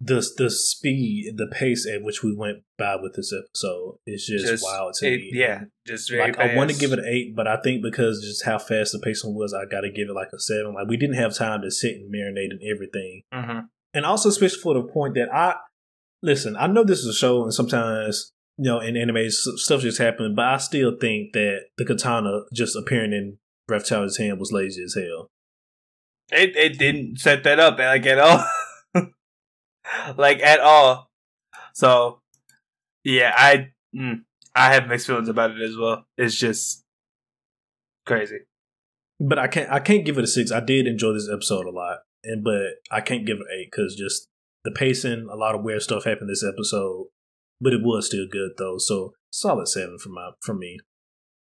the the speed, the pace at which we went by with this episode is just, Just- wild to It- me. yeah, just very like I want to give it an eight, but I think because just how fast the pacing was, I got to give it like a seven. Like we didn't have time to sit and marinate and everything, Mhm. and also especially for the point that I listen. I know this is a show, and sometimes you know in anime stuff just happens, but I still think that the katana just appearing in Breath Child's hand was lazy as hell. It it didn't set that up like at all, like at all. So, yeah, I mm, I have mixed feelings about it as well. It's just crazy. But I can't I can't give it a six. I did enjoy this episode a lot, and but I can't give it eight because just the pacing, a lot of weird stuff happened this episode, but it was still good though. So solid seven from my from me.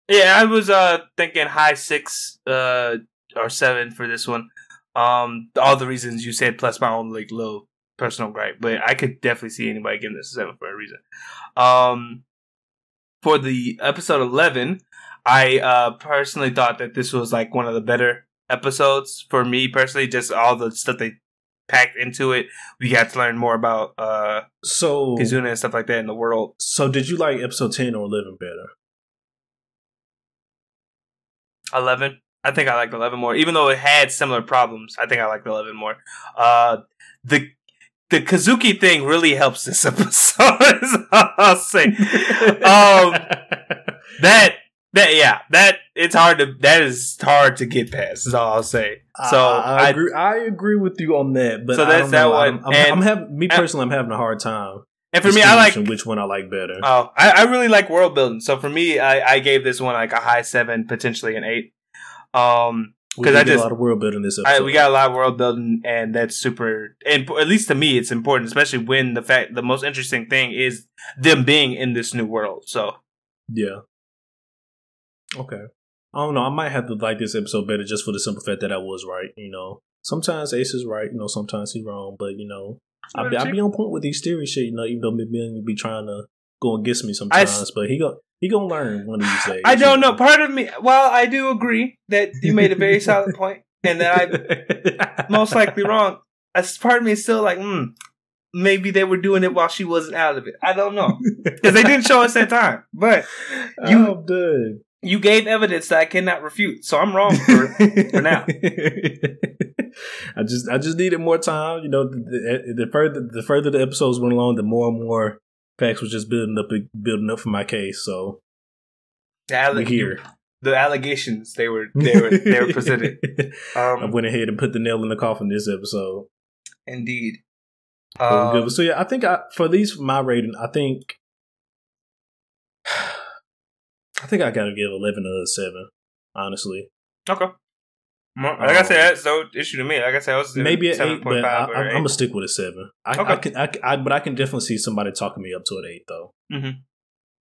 Yeah, I was uh thinking high six uh or seven for this one. Um, all the reasons you said, plus my own like little personal gripe, but I could definitely see anybody giving this a seven for a reason. Um, for the episode eleven, I uh personally thought that this was like one of the better episodes for me personally. Just all the stuff they packed into it. We got to learn more about uh So Kizuna and stuff like that in the world. so did you like episode ten or eleven better? Eleven. I think I liked eleven more, even though it had similar problems. I think I liked eleven more. Uh, the the Kazuki thing really helps this episode. is I'll say Um, that that yeah that it's hard to that is hard to get past. Is all I'll say. So I, I agree. I agree with you on that. But So that's that one. I'm, I'm, And- I'm having me personally. I'm having a hard time. And for me, I like. which one I like better. Oh, I, I really like world building. So for me, I, I gave this one like a high seven, potentially an eight. Um, We 'cause did I a just- lot of world building this I, episode. we got a lot of world building, and that's super. And at least to me, it's important, especially when the fact the most interesting thing is them being in this new world. So Yeah. Okay. I don't know. I might have to like this episode better just for the simple fact that I was right. You know, sometimes Ace is right. You know, sometimes he's wrong. But you know, I be, I be on point with these theory shit. You know, even though maybe be trying to go against me sometimes, but he go he gonna learn one of these days. I don't know. Part of me, well, I do agree that you made a very solid point, and that I'm most likely wrong. A s- part of me is still like, hmm, maybe they were doing it while she wasn't out of it. I don't know because they didn't show us that time, but You- I'm done. you gave evidence that I cannot refute, so I'm wrong for. for now. I just I just needed more time. You know, the, the, the further the further the episodes went along, the more and more facts was just building up building up for my case. So The alle- here. the allegations they were they were they were presented. I Um, went ahead and put the nail in the coffin this episode. indeed. Um. So yeah, I think I for these my rating, I think I think I gotta give eleven out of seven. Honestly, okay. Like I said, that's no issue to me. Like I said, I was maybe an eight, but I, I, I'm gonna stick with a seven. I, Okay. I can, I, I, but I can definitely see somebody talking me up to an eight though.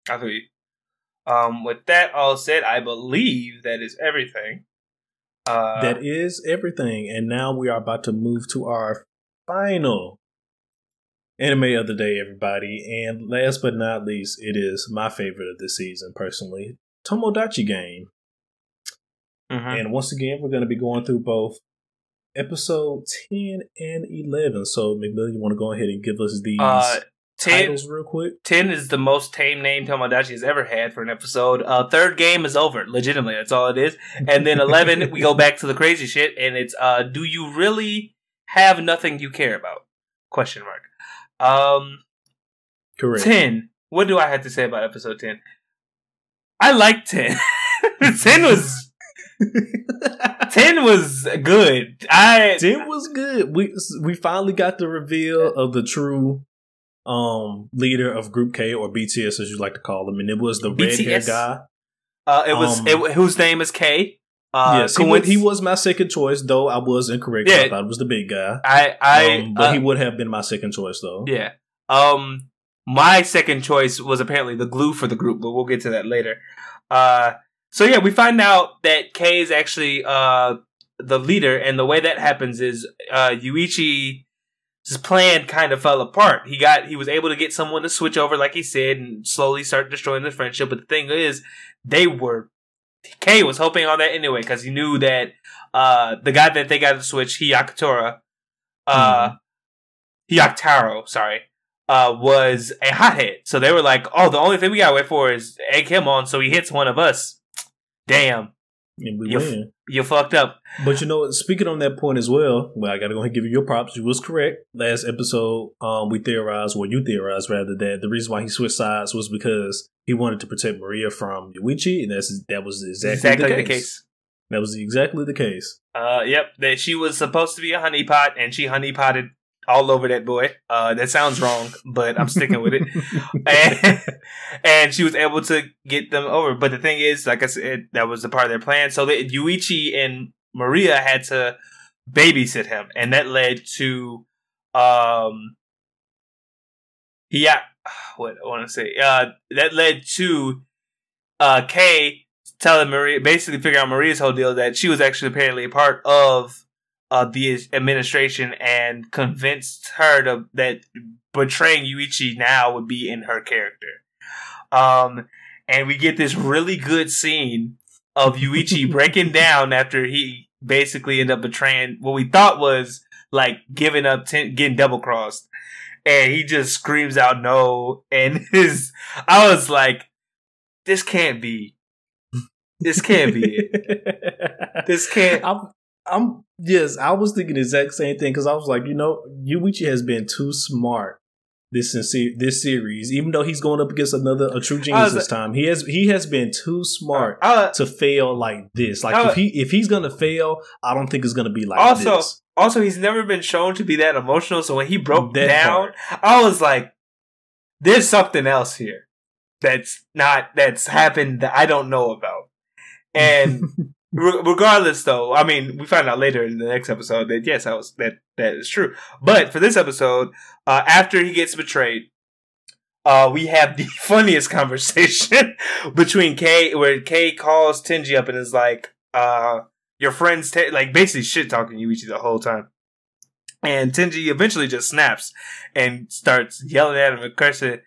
I feel you. Um, with that all said, I believe that is everything. Uh, that is everything, and now we are about to move to our final anime of the day, everybody. And last but not least, it is my favorite of this season, personally, Tomodachi Game. Mhm. And once again, we're going to be going through both episode 10 and 11. So, McMillan, you want to go ahead and give us these uh, ten, titles real quick? 10 is the most tame name Tomodachi has ever had for an episode. Uh, third game is over. Legitimately, that's all it is. And then 11, we go back to the crazy shit, and it's uh, do you really have nothing you care about? Question mark. Um, Correct. 10. What do I have to say about episode 10? I like 10. 10 was 10 was good. I 10 was good. We we finally got the reveal of the true um leader of Group K or BTS as you like to call them, and it was the red hair guy. uh it was Um, it, whose name is K. Uh yes, he, coinc- was, he was my second choice, though I was incorrect. Yeah. I thought it was the big guy. I I um, but uh, he would have been my second choice, though. Yeah. Um my second choice was apparently the glue for the group, but we'll get to that later. Uh so yeah, we find out that K is actually uh the leader and the way that happens is uh Yuichi's plan kind of fell apart. He got he was able to get someone to switch over like he said and slowly start destroying the friendship, but the thing is they were Kay was hoping on that anyway because he knew that uh, the guy that they got to switch, Hyakutaro, uh, mm-hmm. Sorry, uh, was a hothead. So they were like, "Oh, the only thing we gotta wait for is egg him on, so he hits one of us." Damn, and we you, win. You fucked up. But you know, speaking on that point as well, well, I gotta go ahead and give you your props. You was correct. Last episode, um, we theorized, well, you theorized rather that the reason why he switched sides was because he wanted to protect Maria from Yuichi, and that's that was exactly, exactly the, case. the, case. That was exactly the case. Uh, yep. That she was supposed to be a honeypot, and she honeypotted all over that boy. Uh, that sounds wrong, but I'm sticking with it. and, and, she was able to get them over. But the thing is, like I said, that was a part of their plan. So that Yuichi and Maria had to babysit him, and that led to um, yeah, what I want to say. Uh, that led to uh Kay telling Maria, basically figure out Maria's whole deal that she was actually apparently a part of uh, the administration and convinced her to, that betraying Yuichi now would be in her character. Um, and we get this really good scene of Yuichi breaking down after he basically ended up betraying what we thought was like giving up, ten, getting double crossed. And he just screams out no. And his, I was like, this can't be. This can't be it. This can't. I'm, I'm yes, I was thinking the exact same thing because I was like, you know, Yuichi has been too smart this this series, even though he's going up against another a true genius this time. He has he has been too smart uh, to fail like this. Like uh, if he if he's gonna fail, I don't think it's gonna be like also, this. Also, he's never been shown to be that emotional. So when he broke that down, part. I was like, "There's something else here that's not that's happened that I don't know about." And regardless though i mean we find out later in the next episode that yes that was that that is true but for this episode uh, after he gets betrayed uh, we have the funniest conversation between Kay, where Kay calls Tenji up and is like, uh, your friend's, like, basically shit talking Yuichi the whole time. And Tenji eventually just snaps and starts yelling at him and cursing.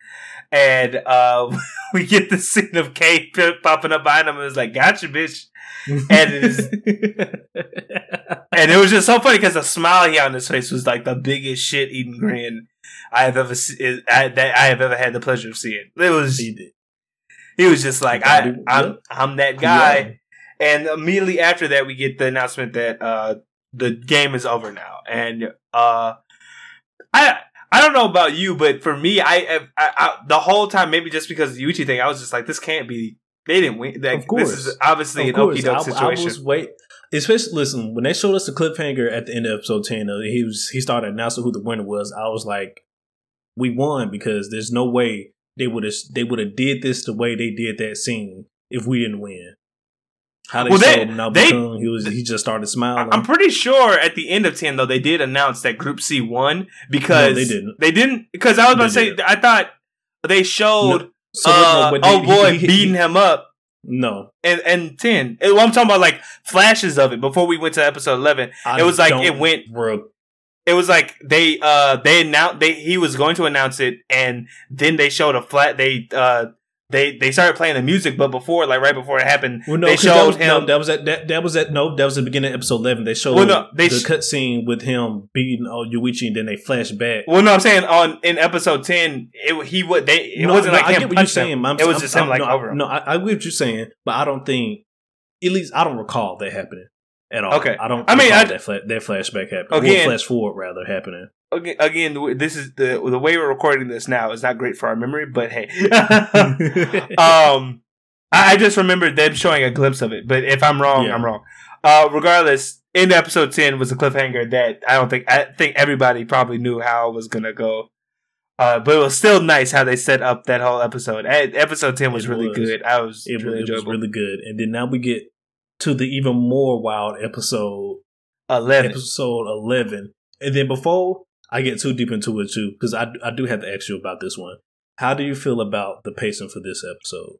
And, uh, we get the scene of Kay popping up behind him and is like, gotcha, bitch and and it was just so funny because the smile he had on his face was like the biggest shit eating grin I have ever se- I, that I have ever had the pleasure of seeing. It was he, he was just like I I'm I'm that guy, yeah. and immediately after that we get the announcement that uh the game is over now, and uh I. I don't know about you, but for me, I, I, I, the whole time, maybe just because of the Yuichi thing, I was just like, this can't be they didn't win. Like, of course. This is obviously of an okey doke situation. I was wait. Especially listen when they showed us the cliffhanger at the end of episode ten. Uh, he was he started announcing who the winner was. I was like, we won because there's no way they would have they would have did this the way they did that scene if we didn't win. How they well, showed they, they, he was he just started smiling. I'm pretty sure at the end of ten though they did announce that Group C won because no, they didn't. They didn't because I was about they to say. I thought they showed no, so uh, no, oh boy, he, he, beating him up. No, and and ten. Well, I'm talking about like flashes of it before we went to episode eleven. I it was like it went. Bro. It was like they uh they announced they he was going to announce it, and then they showed a flat. They uh they they started playing the music, but before, like right before it happened, well, no, they showed that was, him. No, that was at that, that was at no, that was the beginning of episode eleven. They showed well, no, they the sh- cutscene with him beating uh, Yuichi, and then they flash back. Well, no, I'm saying on in episode ten, it he would they it no, wasn't no, like I him get what you're saying. I'm, it was I'm, just I'm, him like no, over him. No, I, I get what you're saying, but I don't think at least I don't recall that happening at all. Okay, I don't. I mean, I, that, fla- that flashback happening. Again, flash forward rather happening. Again, this is the the way we're recording this now is not great for our memory, but hey, um, I just remembered them showing a glimpse of it. But if I'm wrong, yeah. I'm wrong. Uh, regardless, in episode ten was a cliffhanger that I don't think I think everybody probably knew how it was gonna go. Uh, but it was still nice how they set up that whole episode. Episode ten was it really was. good. I was it, really it was really good. And then now we get to the even more wild episode 11. Episode 11. And then before I get too deep into it too, because I, I do have to ask you about this one. How do you feel about the pacing for this episode?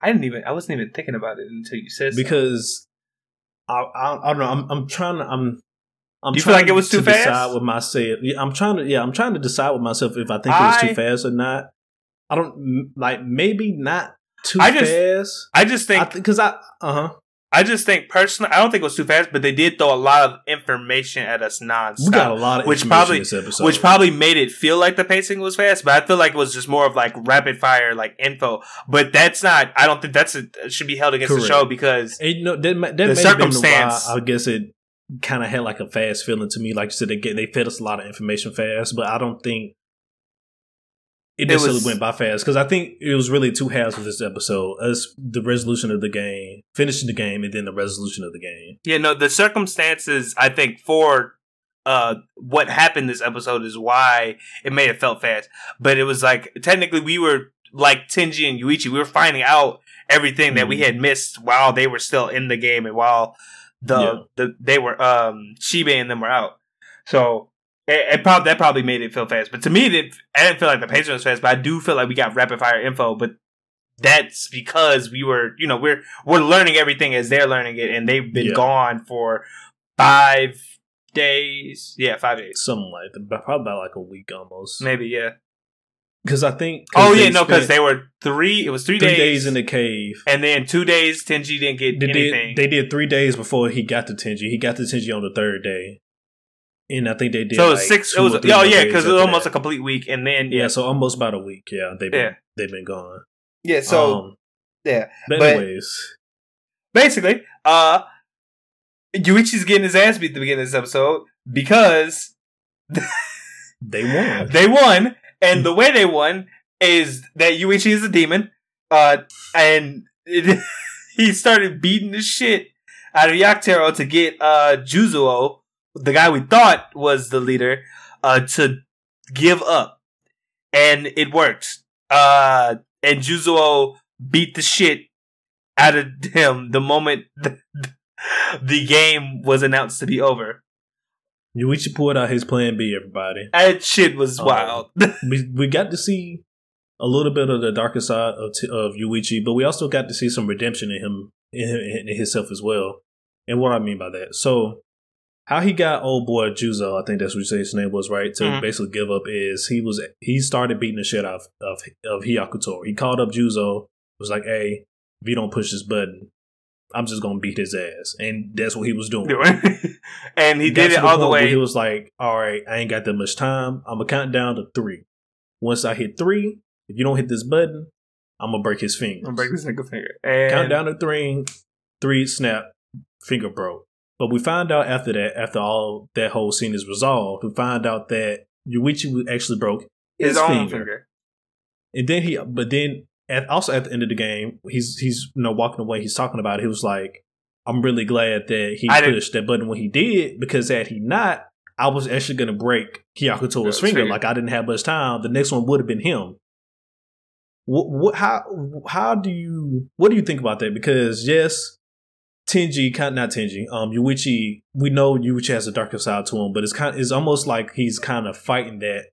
I didn't even. I wasn't even thinking about it until you said. Because I, I, I don't know. I'm I'm trying to. I'm. I'm do you feel like it was too to fast? Decide with myself. Yeah, I'm trying to. Yeah, I'm trying to decide with myself if I think it was too fast or not. I don't like maybe not too I just fast. I just think Because I, uh huh. I just think personally, I don't think it was too fast, but they did throw a lot of information at us nonstop. We got a lot of which information probably- this episode, which probably made it feel like the pacing was fast, but I feel like it was just more of like rapid fire, like info. But that's not. I don't think that's a, should be held against the show because know, that, that The may have been circumstance- why I guess it kind of had like a fast feeling to me. Like you said, they get they fed us a lot of information fast, but I don't think it It was- went by fast because I think it was really two halves of this episode: us the resolution of the game, finishing the game, and then the resolution of the game. yeah, no, the circumstances I think for uh what happened this episode is why it made it felt fast. But it was like technically we were like Tenji and Yuichi, we were finding out everything that we Mhm. had missed while they were still in the game and while the Yeah. the they were um Shibe and them were out. So it, it probably that probably made it feel fast. But to me, it, I didn't feel like the pacing was fast. But I do feel like we got rapid fire info. But that's because we were, you know, we're we're learning everything as they're learning it, and they've been Yeah. gone for five days. Yeah, five days, Something like that, probably about like a week almost. maybe. Yeah. Because I think. Oh yeah, no, because they were three. It was three, three days, days in the cave. and then two days. Tenji didn't get They anything. did, they did three days before he got to Tenji. He got to Tenji on the third day. And I think they did so like six. It was oh yeah, because it was almost that. a complete week, and then Yeah, yeah, so almost about a week. Yeah, they've been Yeah. they've been gone. yeah. So Um, yeah, but, but- anyways, basically, uh, Yuichi's getting his ass beat at the beginning of this episode because they won. they won, and the way they won is that Yuichi is a demon, uh, and it, he started beating the shit out of Hyakutaro to get uh Juzo, the guy we thought was the leader, uh, to give up, and it worked. Uh, and Juzo beat the shit out of him the moment the, the game was announced to be over. Yuichi pulled out his plan B. Everybody, That shit was Um, wild. we we got to see a little bit of the darker side of t- of Yuichi, but we also got to see some redemption in him in, him- in himself as well. And what I mean by that, so how he got old boy Juzo, I think that's what you say his name was, right? To Mhm. basically give up is he was he started beating the shit out of of, of Hyakuto. He called up Juzo, was like, "Hey, if you don't push this button, I'm just gonna beat his ass," and that's what he was doing. and he got did it all the way. He was like, "All right, I ain't got that much time. I'm gonna count down to three. Once I hit three, if you don't hit this button, I'm gonna break his finger. I'm the single finger. And Count down to three. Three snap, finger broke. But we find out after that, after all that whole scene is resolved, we find out that Yuichi actually broke his, his own finger. finger. And then he, but then at, also at the end of the game, he's he's you know walking away. He's talking about it. He was like, "I'm really glad that he I didn't- pushed that button when he did because had he not, I was actually going to break Hyakuto's finger. finger. Like I didn't have much time. The next one would have been him. What, what? How? How do you? What do you think about that? Because yes, Tenji, kind not Tenji, um, Yuichi. We know Yuichi has a darker side to him, but it's kind. It's almost like he's kind of fighting that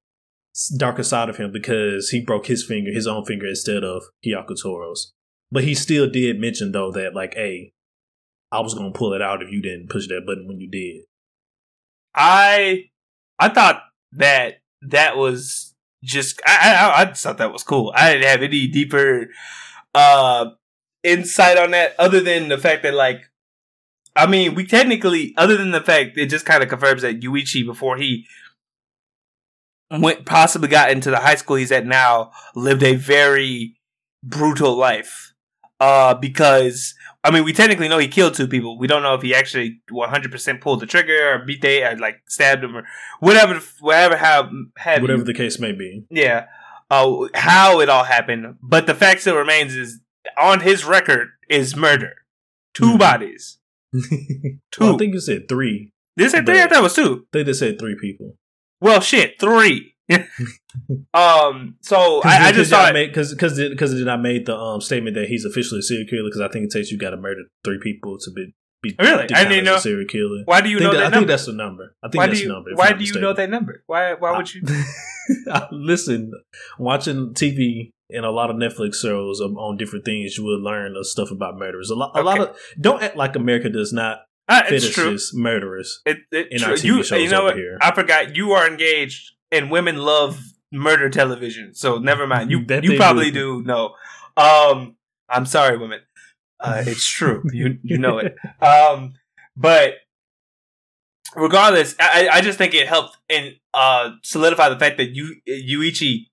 darker side of him because he broke his finger, his own finger, instead of Hyakutaro's. But he still did mention though that like, hey, I was gonna pull it out if you didn't push that button when you did. I I thought that that was just I, I I just thought that was cool. I didn't have any deeper uh insight on that other than the fact that like I mean we technically other than the fact it just kind of confirms that Yuichi before he went possibly got into the high school he's at now lived a very brutal life. Uh because I mean we technically know he killed two people. We don't know if he actually 100% pulled the trigger or beat they or like stabbed him or whatever whatever how Whatever you- the case may be. yeah. Uh how it all happened. But the fact still remains is on his record is murder 2 Mhm. bodies two Well, I think you said three. this said three I thought it was two They just said three people. well shit three um so I, I just thought because because because did not made the um statement that he's officially a serial killer because I think it takes you got to murder three people to be be Really? I didn't know- serial killer. why do you know that, that, I think that's the number. I think why that's the number. why do you know that number why why would you I- listen, watching TV and a lot of Netflix shows on- on different things, you will learn of stuff about murderers. A lot, a lot of don't act like America does not Uh, it's true fetishes murderers. It, it in true. our TV you, shows you know over what? here. I forgot you are engaged, and women love murder television, so never mind. You That you probably do. do know. Um, I'm sorry, women. Uh, it's true. you you know it. Um, but regardless, I, I just think it helped and uh solidify the fact that you Yuichi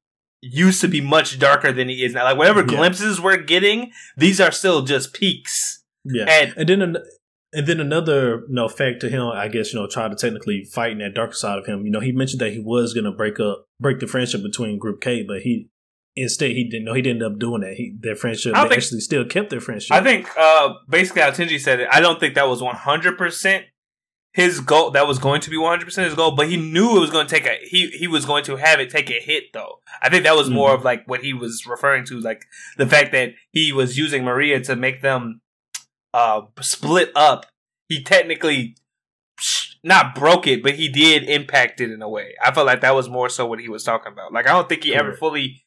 used to be much darker than he is now. Like whatever Yeah. glimpses we're getting, these are still just peaks. Yeah, And and then an- and then another you know fact to him, I guess you know try to technically fight in that darker side of him. You know, he mentioned that he was gonna break up break the friendship between Group K, but he instead he didn't know he didn't end up doing that. He their friendship they think- actually still kept their friendship. I think uh basically how Tenji said it, I don't think that was one hundred percent his goal that was going to be one hundred percent his goal, but he knew it was going to take a he he was going to have it take a hit though. I think that was more Mhm. of like what he was referring to, like the fact that he was using Maria to make them uh split up. He technically not broke it, but he did impact it in a way. I felt like that was more so what he was talking about. Like I don't think he ever fully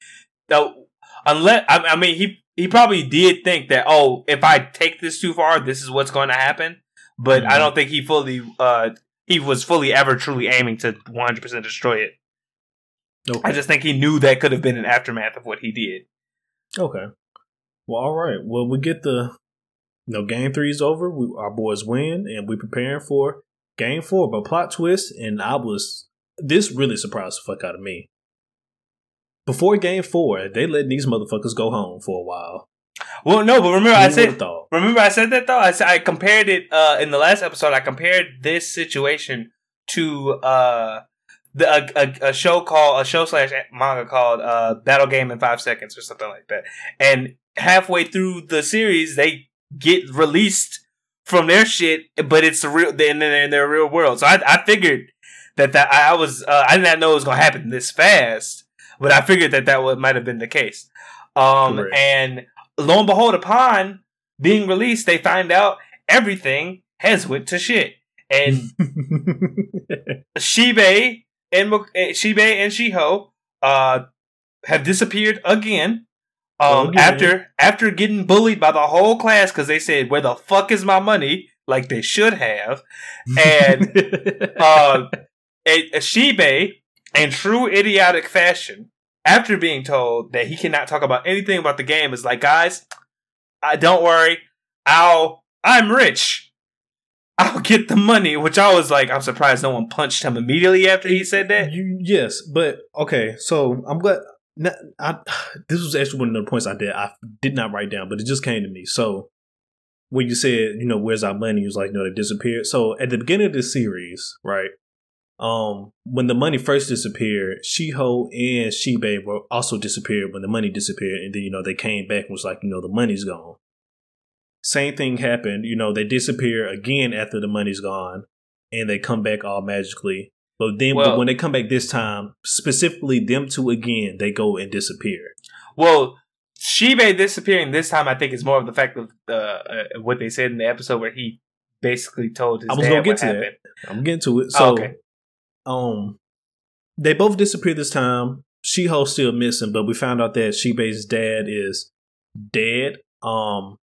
though unless I, I mean he he probably did think that oh if I take this too far this is what's going to happen but I Mhm. don't think he fully uh he was fully ever truly aiming to 100% destroy it okay. I just think he knew that could have been an aftermath of what he did Okay. Well, all right. Well, we get the you know game is over. We, our boys win, and we're preparing for game four. But plot twist, and I was this really surprised the fuck out of me. Before game four, they let these motherfuckers go home for a while. Well no but remember I said would've remember I said that though I said I compared it uh in the last episode I compared this situation to uh the, a, a, a show called a show slash manga called uh Battle Game in Five Seconds or something like that. And halfway through the series, they get released from their shit, but it's the real in their, in their real world. So I, I figured that that I was uh, I did not know it was gonna happen this fast, but I figured that that might have been the case. Um, Correct. and lo and behold, upon being released, they find out everything has went to shit, and Shibe and eh, Shibe and Shiho uh have disappeared again. Um, Again. after after getting bullied by the whole class because they said, "Where the fuck is my money?" like they should have. And uh, a Shibe, in true idiotic fashion, after being told that he cannot talk about anything about the game, is like, "Guys, I don't worry, I'll I'm rich." I'll get the money, which I was like, I'm surprised no one punched him immediately after he said that. You, yes, but okay. So I'm glad. I, this was actually one of the points I did. I did not write down, but it just came to me. So when you said, you know, where's our money? You was like, no, they disappeared. So at the beginning of the series, right? Um, when the money first disappeared, Shiho and Shibe were also disappeared when the money disappeared, and then you know they came back and was like, you know, the money's gone. Same thing happened. You know, they disappear again after the money's gone, and they come back all magically. But then, Well- but when they come back this time, specifically them two again, they go and disappear. Well, Shibe disappearing this time, I think, is more of the fact of uh, uh, what they said in the episode where he basically told his I was dad gonna get to that. happened. I'm getting to it. Oh, So, okay. Um, they both disappeared this time. Shiho's still missing, but we found out that Shibe's dad is dead. Um,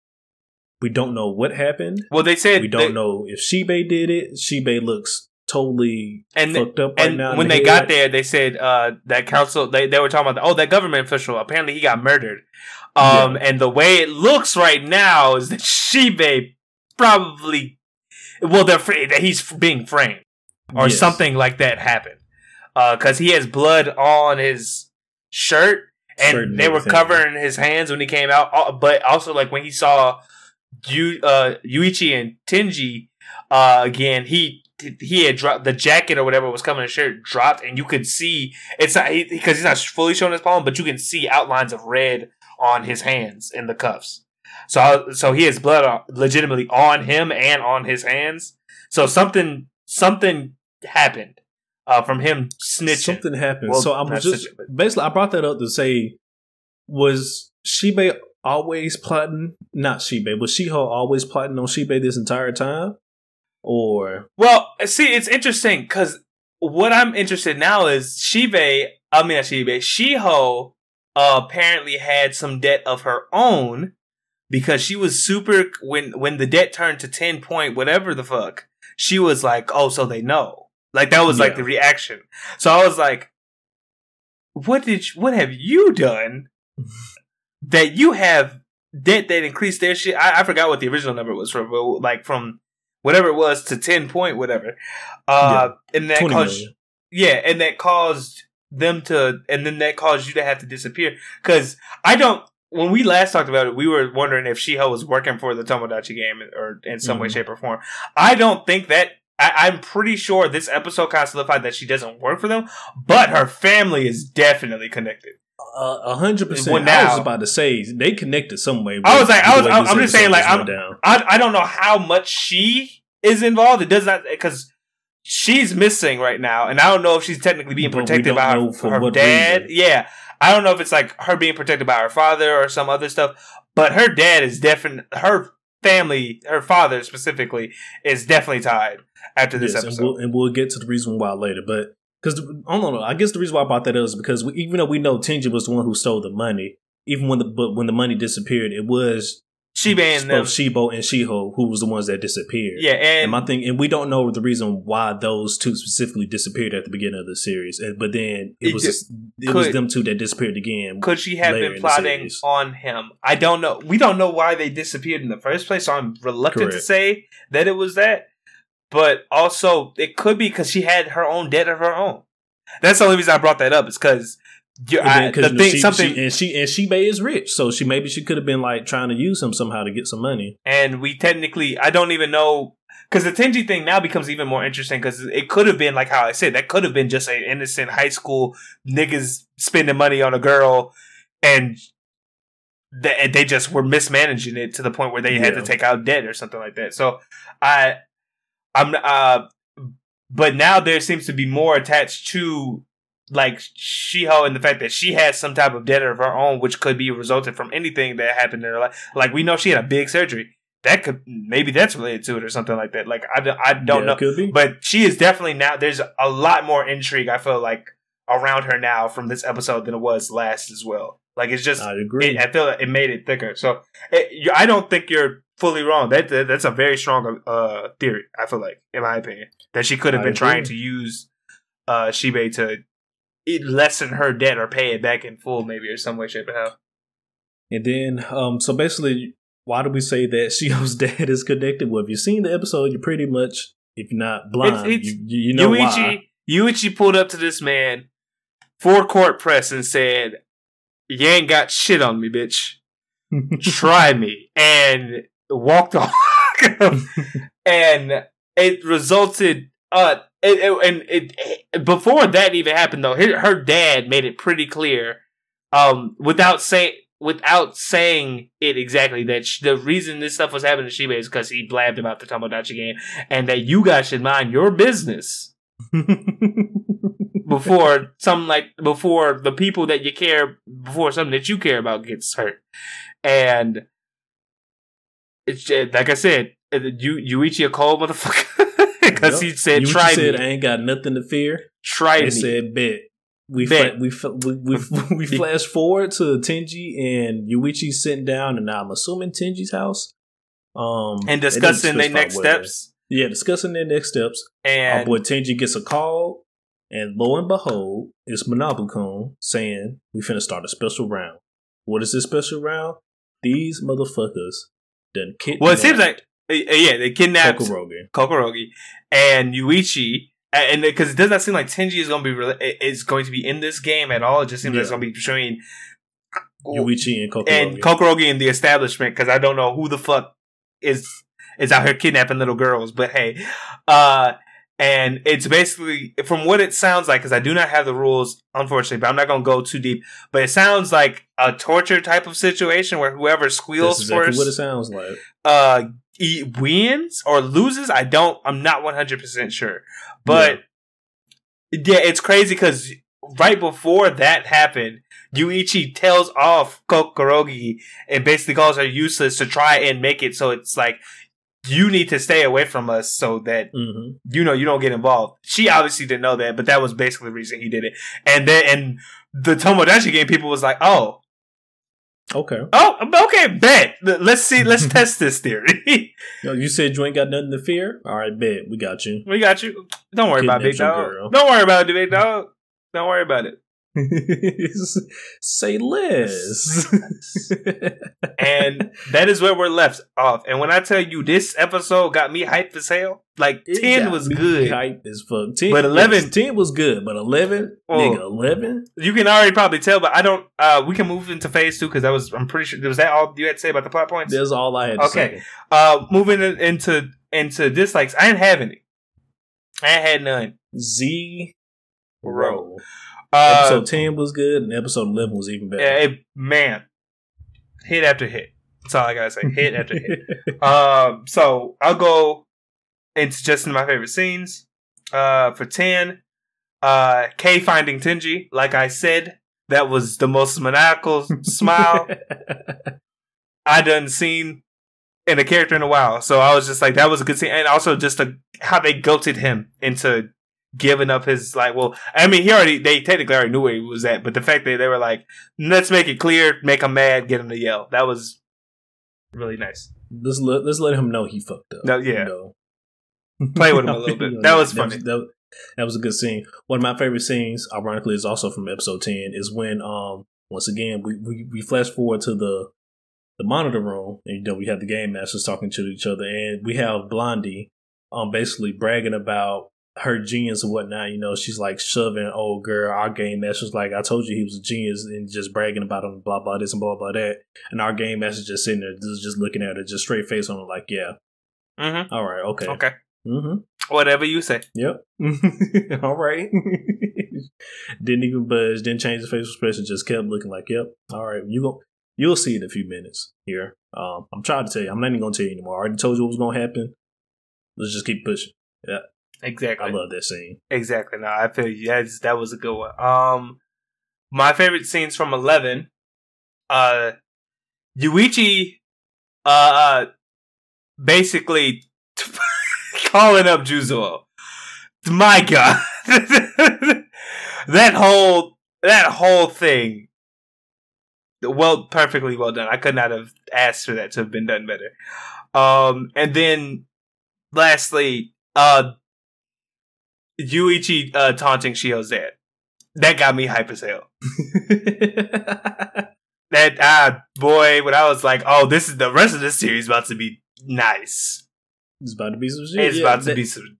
we don't know what happened. Well, they said We don't they- know if Shibe did it. Shibe looks totally And fucked up right and now. when the they got there, they said uh, that council they, they were talking about oh that government official apparently he got murdered. Um, and the way it looks right now is that Shibe probably well they're that he's being framed or Yes. something like that happened. Because he has blood on his shirt and and they were covering his hands when he came out. Uh, but also like when he saw Yu, uh, Yuichi and Tenji uh, again he he had dropped the jacket or whatever was covering his shirt dropped and you could see it's not because he's not fully showing his palm but you can see outlines of red on his hands in the cuffs. So so he has blood legitimately on him and on his hands. So something something happened uh, from him snitching Something happened. Well, so I'm just snitching, basically I brought that up to say, was Shibe always plotting? Not Shibe, was Shiho always plotting on Shibe this entire time? Or Well, see, it's interesting because what I'm interested in now is Shibe. I mean, not Shibe. Shiho uh, apparently had some debt of her own because she was super when when the debt turned to ten point whatever the fuck. She was like, "Oh, so they know." Like that was like the reaction. So I was like, what did you, what have you done that you have that that increased their shit? I, I forgot what the original number was from, but like from whatever it was to ten point whatever. Uh, and that caused million. yeah, and that caused them to, and then that caused you to have to disappear. Because I don't. When we last talked about it, we were wondering if Shiho was working for the Tomodachi game or in some way, Mhm. shape, or form. I don't think that. I, I'm pretty sure this episode kind of solidified that she doesn't work for them, but her family is definitely connected. Uh, A hundred percent. I was about to say they connected some way. I was like- I was. I, am just saying, like, I'm-. I I don't know how much she is involved. It does not because she's missing right now, and I don't know if she's technically being protected by her, her dad. reason. Yeah, I don't know if it's like her being protected by her father or some other stuff. But her dad is definitely her family, her father specifically, is definitely tied after this Yes, and episode. we'll, and we'll get to the reason why later. But because I don't know, I guess the reason why I brought that up is because we, even though we know Tenji was the one who stole the money, even when the but when the money disappeared, it was she and both Shibo and Shiho who was the ones that disappeared. Yeah, And and my thing, and we don't know the reason why those two specifically disappeared at the beginning of the series. But then it, It was just, it was them two that disappeared again. could she have been plotting on him? I don't know. We don't know why they disappeared in the first place, so I'm reluctant to say that it was that. But also, it could be because she had her own debt of her own. That's the only reason I brought that up. Is because And then, 'cause, the you know, thing, she, something, she, and she and Shibe is rich, so she maybe she could have been like trying to use him somehow to get some money. and we technically, I don't even know. Because the Tenji thing now becomes even more interesting because it could have been like how I said that could have been just an innocent high school niggas spending money on a girl, and they, they just were mismanaging it to the point where they had to take out debt or something like that. So I, I'm uh, but now there seems to be more attached to like Shiho and the fact that she has some type of debt of her own, which could be resulted from anything that happened in her life. Like we know she had a big surgery. That could maybe that's related to it or something like that. Like I, don't- I don't Yeah, know, Could be. but she is definitely now. There's a lot more intrigue. I feel like around her now from this episode than it was last as well. Like it's just I agree. it, I feel like it made it thicker. So it, you- I don't think you're fully wrong. That, that that's a very strong uh theory. I feel like, in my opinion, that she could have I been agree. trying to use uh Shibe to lessen her debt or pay it back in full, maybe or some way, shape, or how. And then, um, so basically, why do we say that Shiho's dad is connected? Well, if you've seen the episode, you pretty much, if you're not blind, It's- you, you you know why. Yuichi Yuichi pulled up to this man for court press and said, "You ain't got shit on me, bitch. Try me," and walked off. and it resulted. Uh, it, it- and it, before that even happened though, her, her dad made it pretty clear, um, without saying without saying it exactly that sh- the reason this stuff was happening to Shibe is because he blabbed about the Tomodachi game, and that you guys should mind your business. Before some like before the people that you care before something that you care about gets hurt, and it's like I said, uh, you Yuichi a cold motherfucker because he said try said, me, I ain't got nothing to fear. try They me. said, bet. We Bet. Fla- we, fa- we we we flash forward to Tenji and Yuichi sitting down, and I'm assuming Tenji's house, um, and discussing their next steps. Yeah, discussing their next steps. Our And boy Tenji gets a call, and lo and behold, it's Manabu-kun saying, we finna start a special round. What is this special round? These motherfuckers done kidnapped well, it seems like yeah, they kidnapped Kokorogi. Kokorogi and Yuichi, and because it does not seem like Tenji is going to be re- is going to be in this game at all. It just seems like it's going to be between Yuichi and Kokorogi. and Kokorogi and the establishment because I don't know who the fuck is is out here kidnapping little girls. But hey, uh, and it's basically from what it sounds like because I do not have the rules, unfortunately. But I'm not gonna go too deep. But it sounds like a torture type of situation where whoever squeals exactly first what it sounds like. uh e- wins or loses i don't i'm not 100% sure but yeah, it's crazy because right before that happened yuichi tells off kokorogi and basically calls her useless to try and make it so it's like you need to stay away from us so that hmm you know you don't get involved. She obviously didn't know that, but that was basically the reason he did it. And then and the Tomodachi game people was like, oh, Okay. oh, okay, bet. Let's see, let's test this theory. Yo, you said you ain't got nothing to fear? All right, bet. We got you. we got you. Don't worry about it, big dog. girl. Don't worry about it, big dog. Don't worry about it. Say Liz. and that is where we're left off. And when I tell you this episode got me hyped as hell, like It 10 was good. Hype as fuck. 10, But 11 yes, 10 was good, but 11, Oh. nigga, 11? You can already probably tell, but I don't. Uh, we can move into phase two because that was. I'm pretty sure. Was that all you had to say about the plot points? That's all I had to Okay. Uh, moving in- into into dislikes. I didn't have any. I ain't had none. Z Row. Row. Uh, Episode 10 was good, and episode 11 was even better. yeah, it, man, hit after hit. That's all I gotta say. Hit after hit. Um, so I'll go into just my favorite scenes. Uh, for ten, uh, Kay finding Tenji. Like I said, that was the most maniacal smile I done seen in a character in a while. So I was just like, that was a good scene, and also just a, how they guilted him into giving up his like. Well, I mean, he already they technically already knew where he was at, but the fact that they were like, let's make it clear, make him mad, get him to yell. That was really nice. let's, let, let's let him know he fucked up. No, yeah. You know? Play with him a little bit. That was funny. That was, that was a good scene. One of my favorite scenes, ironically, is also from episode 10, is when, um, once again, we, we, we flash forward to the the monitor room, and you know, we have the game masters talking to each other, and we have Blondie um basically bragging about her genius and whatnot. You know, she's like shoving old girl, our game master's like, I told you he was a genius, and just bragging about him, blah blah this and blah blah that. And our game master's just sitting there, just, looking at her, just straight face on her, like, yeah, Mm-hmm. all right, okay, Okay. mm-hmm. Whatever you say. Yep. All right. didn't even budge. Didn't change his facial expression. Just kept looking like, "Yep. All right. You go. You'll see in a few minutes here. Um, I'm trying to tell you. I'm not even going to tell you anymore. I already told you what was going to happen. Let's just keep pushing. Exactly. I love that scene. Exactly. No, I feel you. That's, that was a good one. Um, my favorite scenes from Eleven. Uh, Yuichi, uh, uh basically calling up Juzo. My God, that whole that whole thing. Well, perfectly well done. I could not have asked for that to have been done better. Um, and then lastly, uh, Yuichi uh, taunting Shiho's dad. That got me hype as hell. That ah boy, when I was like, oh, this is the rest of this series about to be nice. it's about to be some shit. It's Yeah, about to that- be some.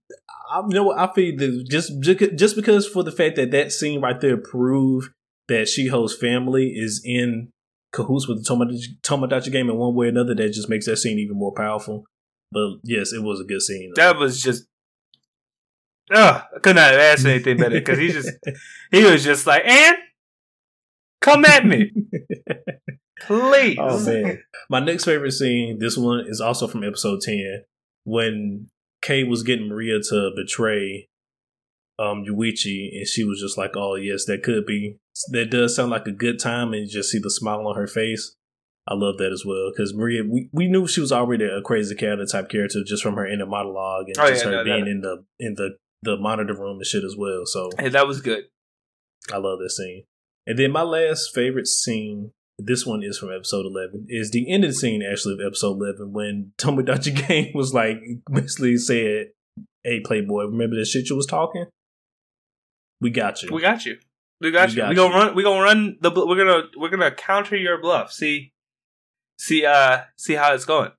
I, you know what? I feel that just just because for the fact that that scene right there proved that Shiho's family is in cahoots with the Tomodachi, Tomodachi game in one way or another, that just makes that scene even more powerful. But yes, it was a good scene. That was just. Ugh, I could not have asked anything better because he just he was just like, and come at me, please. Oh man. My next favorite scene, this one is also from episode 10, when Kay was getting Maria to betray um Yuichi and she was just like, Oh yes, that could be that does sound like a good time and you just see the smile on her face. I love that as well because Maria, we, we knew she was already a crazy character type character just from her inner monologue and Oh, just yeah, her no, being no. in the in the the monitor room and shit as well. So Hey, that was good. I love that scene. And then my last favorite scene, this one is from episode 11, is the ending scene actually of episode 11 when Tomodachi Game was like, basically said, Hey, Playboy, remember that shit you was talking? We got you. We got you. We got We you. got we gonna you. run. We gonna run the. We're gonna we're gonna counter your bluff. See, see, uh, see how it's going.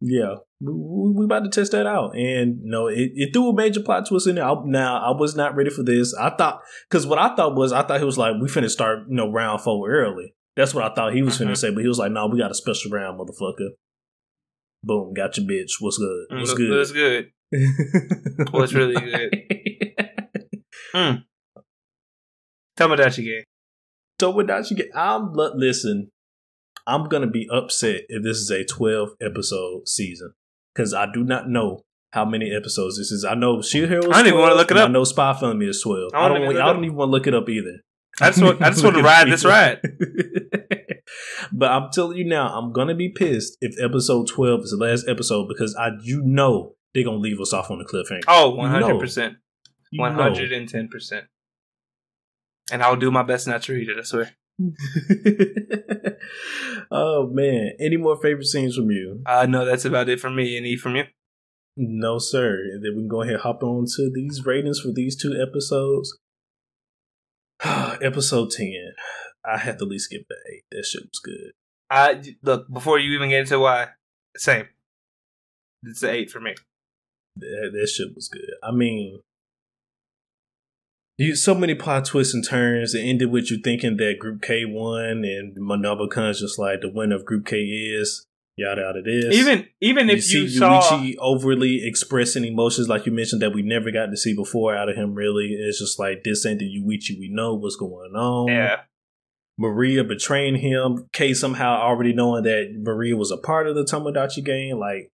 yeah. We, about to test that out. And, you know, it, it threw a major plot twist in there. I, now, I was not ready for this. I thought, because what I thought was, I thought he was like, we finna start, you know, round four early. That's what I thought he was finna Mhm. say. But he was like, no, we got a special round, motherfucker. Boom, got your bitch. What's good? What's Mm, good? What's good? What's really good? Mm. Tomodachi game. Tomodachi Game. I'm listen. I'm gonna be upset if this is a 12 episode season because I do not know how many episodes this is. I know Shield Hero. I don't even wanna look it up. I know Spy Family is 12. I I don't don't. even I don't, even want to look it up either. I just want. I just want to ride this ride. but I'm telling you now, I'm gonna be pissed if episode 12 is the last episode because I you know they're gonna leave us off on a cliffhanger. Oh, one hundred percent, one hundred and ten percent. And I'll do my best not to read it. I swear. oh man! Any more favorite scenes from you? Uh no, that's about it for me. Any from you? No, sir. And then we can go ahead and hop on to these ratings for these two episodes. episode ten. I had to at least give it an eight. That shit was good. I look before you even get into why. Same. It's an eight for me. That, that shit was good. I mean, you so many plot twists and turns. It ended with you thinking that Group K won, and Manabu-kun's just like the winner of Group K is yada yada this. Even even if you you, see saw Yuichi overly expressing emotions like you mentioned that we never got to see before out of him. Really, it's just like this ain't the Yuichi we know. What's going on? yeah Maria betraying him. K somehow already knowing that Maria was a part of the Tomodachi gang. Like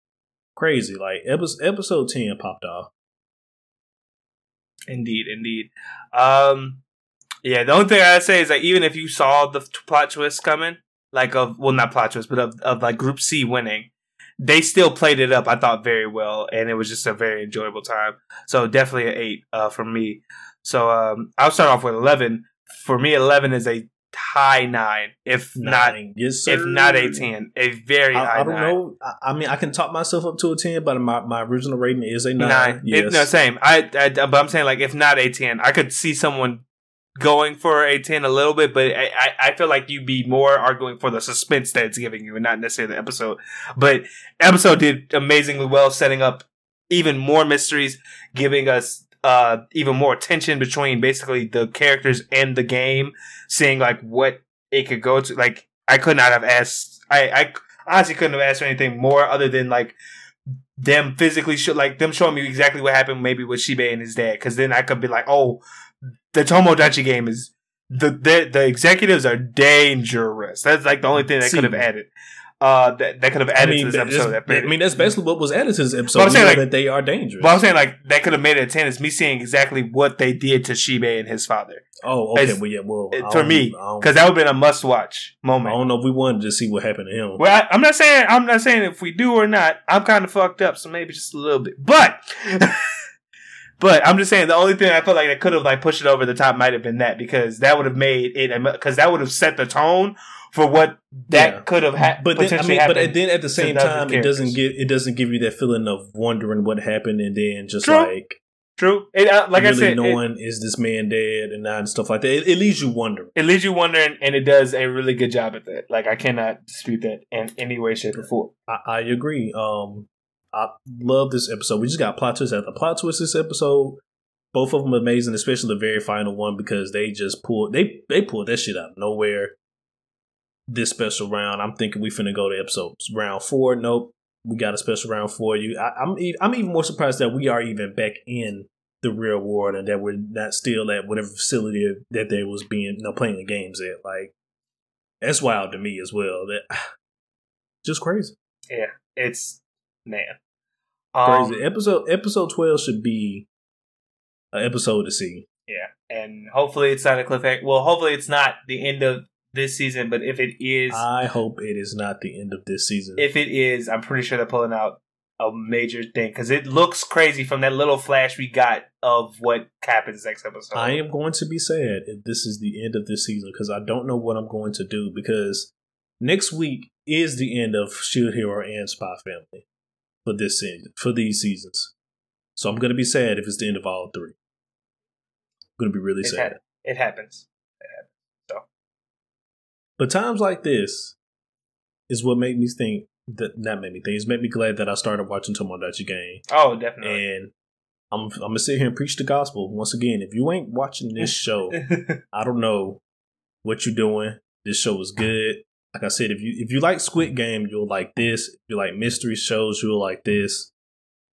crazy. Like episode episode ten popped off. Indeed, indeed. Um, yeah, the only thing I'd say is that even if you saw the plot twist coming, like of well not plot twist, but of, of like Group C winning, they still played it up. I thought very well, and it was just a very enjoyable time. So definitely an eight uh, from me. So um, I'll start off with eleven. For me, eleven is a high nine, if not yes, sir. if not a ten, a very high I, I don't nine. know. I, I mean, I can talk myself up to a ten, but my, my original rating is a nine. nine. Yes. It- no, same. I, I, but I'm saying like if not a ten, I could see someone going for a ten a little bit, but I, I, I feel like you'd be more arguing for the suspense that it's giving you, and not necessarily the episode. But episode did amazingly well, setting up even more mysteries, giving us uh even more tension between basically the characters and the game, seeing like what it could go to. Like I could not have asked. I I honestly couldn't have asked for anything more other than like them physically show like them showing me exactly what happened maybe with Shibe and his dad because then I could be like oh the Tomodachi game is the, the the executives are dangerous that's like the only thing that could have added uh that, that could have I added mean, to this episode I mean, that's basically what was added to this episode. But I'm saying, like- that they are dangerous. but I'm saying like that could have made it a 10 is me seeing exactly what they did to Shibe and his father oh, okay. it's- Well, yeah. Well, it- for me, because that would have been a must watch moment. I don't know if we wanted to see what happened to him. Well, I, I'm not saying I'm not saying if we do or not. I'm kind of fucked up, so maybe just a little bit. But, but I'm just saying the only thing I felt like that could have like pushed it over the top might have been that because that would have made it because that would have set the tone for what that Yeah. could have ha- but then, I mean, but then at the same time, it doesn't give it doesn't give you that feeling of wondering what happened, and then just True. like True. It, uh, like I really said, knowing is this man dead and not and stuff like that. It, it leaves you wondering. it leaves you wondering, and it does a really good job at that. Like I cannot dispute that in any way, shape, or form. I, I agree. Um, I love this episode. We just got plot twist after plot twist this episode. Both of them amazing, especially the very final one because they just pulled they they pulled that shit out of nowhere. This special round, I'm thinking we finna go to episode round four. Nope, we got a special round for you. I, I'm e- I'm even more surprised that we are even back in the real world and that we're not still at whatever facility that they was being you know, playing the games at. Like that's wild to me as well. That just crazy. Yeah, it's man, Um, crazy. episode episode twelve should be an episode to see. Yeah, and hopefully it's not a cliffhanger. Well, hopefully it's not the end of this season, but if it is, I hope it is not the end of this season. if it is, I'm pretty sure they're pulling out a major thing because it looks crazy from that little flash we got of what happens next episode. I am going to be sad if this is the end of this season because I don't know what I'm going to do because next week is the end of Shield Hero and Spy Family for this season for these seasons. So I'm going to be sad if it's the end of all three. I'm going to be really it, sad. ha- it happens. But times like this is what made me think that not made me think. It's made me glad that I started watching Tomodachi Game. Oh, definitely. And I'm I'm gonna sit here and preach the gospel once again. If you ain't watching this show, I don't know what you're doing. This show is good. Like I said, if you if you like Squid Game, you'll like this. If you like mystery shows, you'll like this.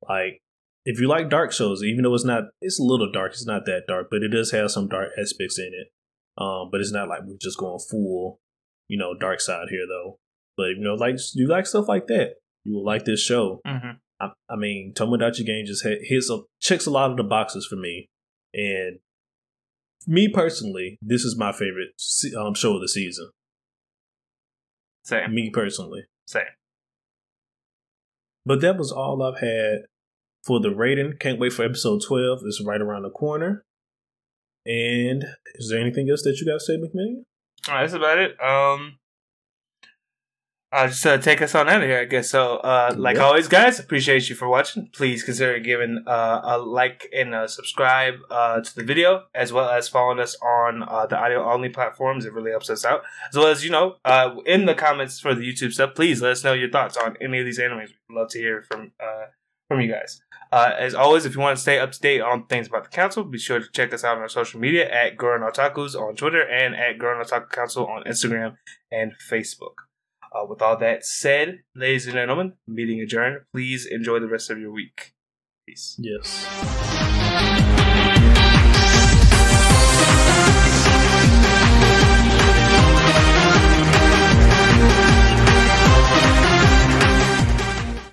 Like if you like dark shows, even though it's not, it's a little dark. It's not that dark, but it does have some dark aspects in it. Um, but it's not like we're just going full, you know, dark side here though. But you know, like you like stuff like that, you will like this show. hmm I, I mean, Tomodachi Game just hit, hits a, checks a lot of the boxes for me, and me personally, this is my favorite um, show of the season. Same. Me personally, Same. but that was all I've had for the rating. Can't wait for episode twelve. It's right around the corner. And is there anything else that you got to say, McMillian? All right, that's about it. Um, I'll just uh, take us on out of here, I guess. So, uh, like Yep. always, guys, appreciate you for watching. Please consider giving uh, a like and a subscribe uh, to the video, as well as following us on uh, the audio only platforms. It really helps us out. As well as, you know, uh, in the comments for the YouTube stuff, please let us know your thoughts on any of these animes. We'd love to hear from uh, from you guys. Uh, as always, if you want to stay up to date on things about the council, be sure to check us out on our social media at Guran Otakus on Twitter and at Guran Otaku Council on Instagram and Facebook. Uh, with all that said, ladies and gentlemen, meeting adjourned. Please enjoy the rest of your week. Peace. Yes.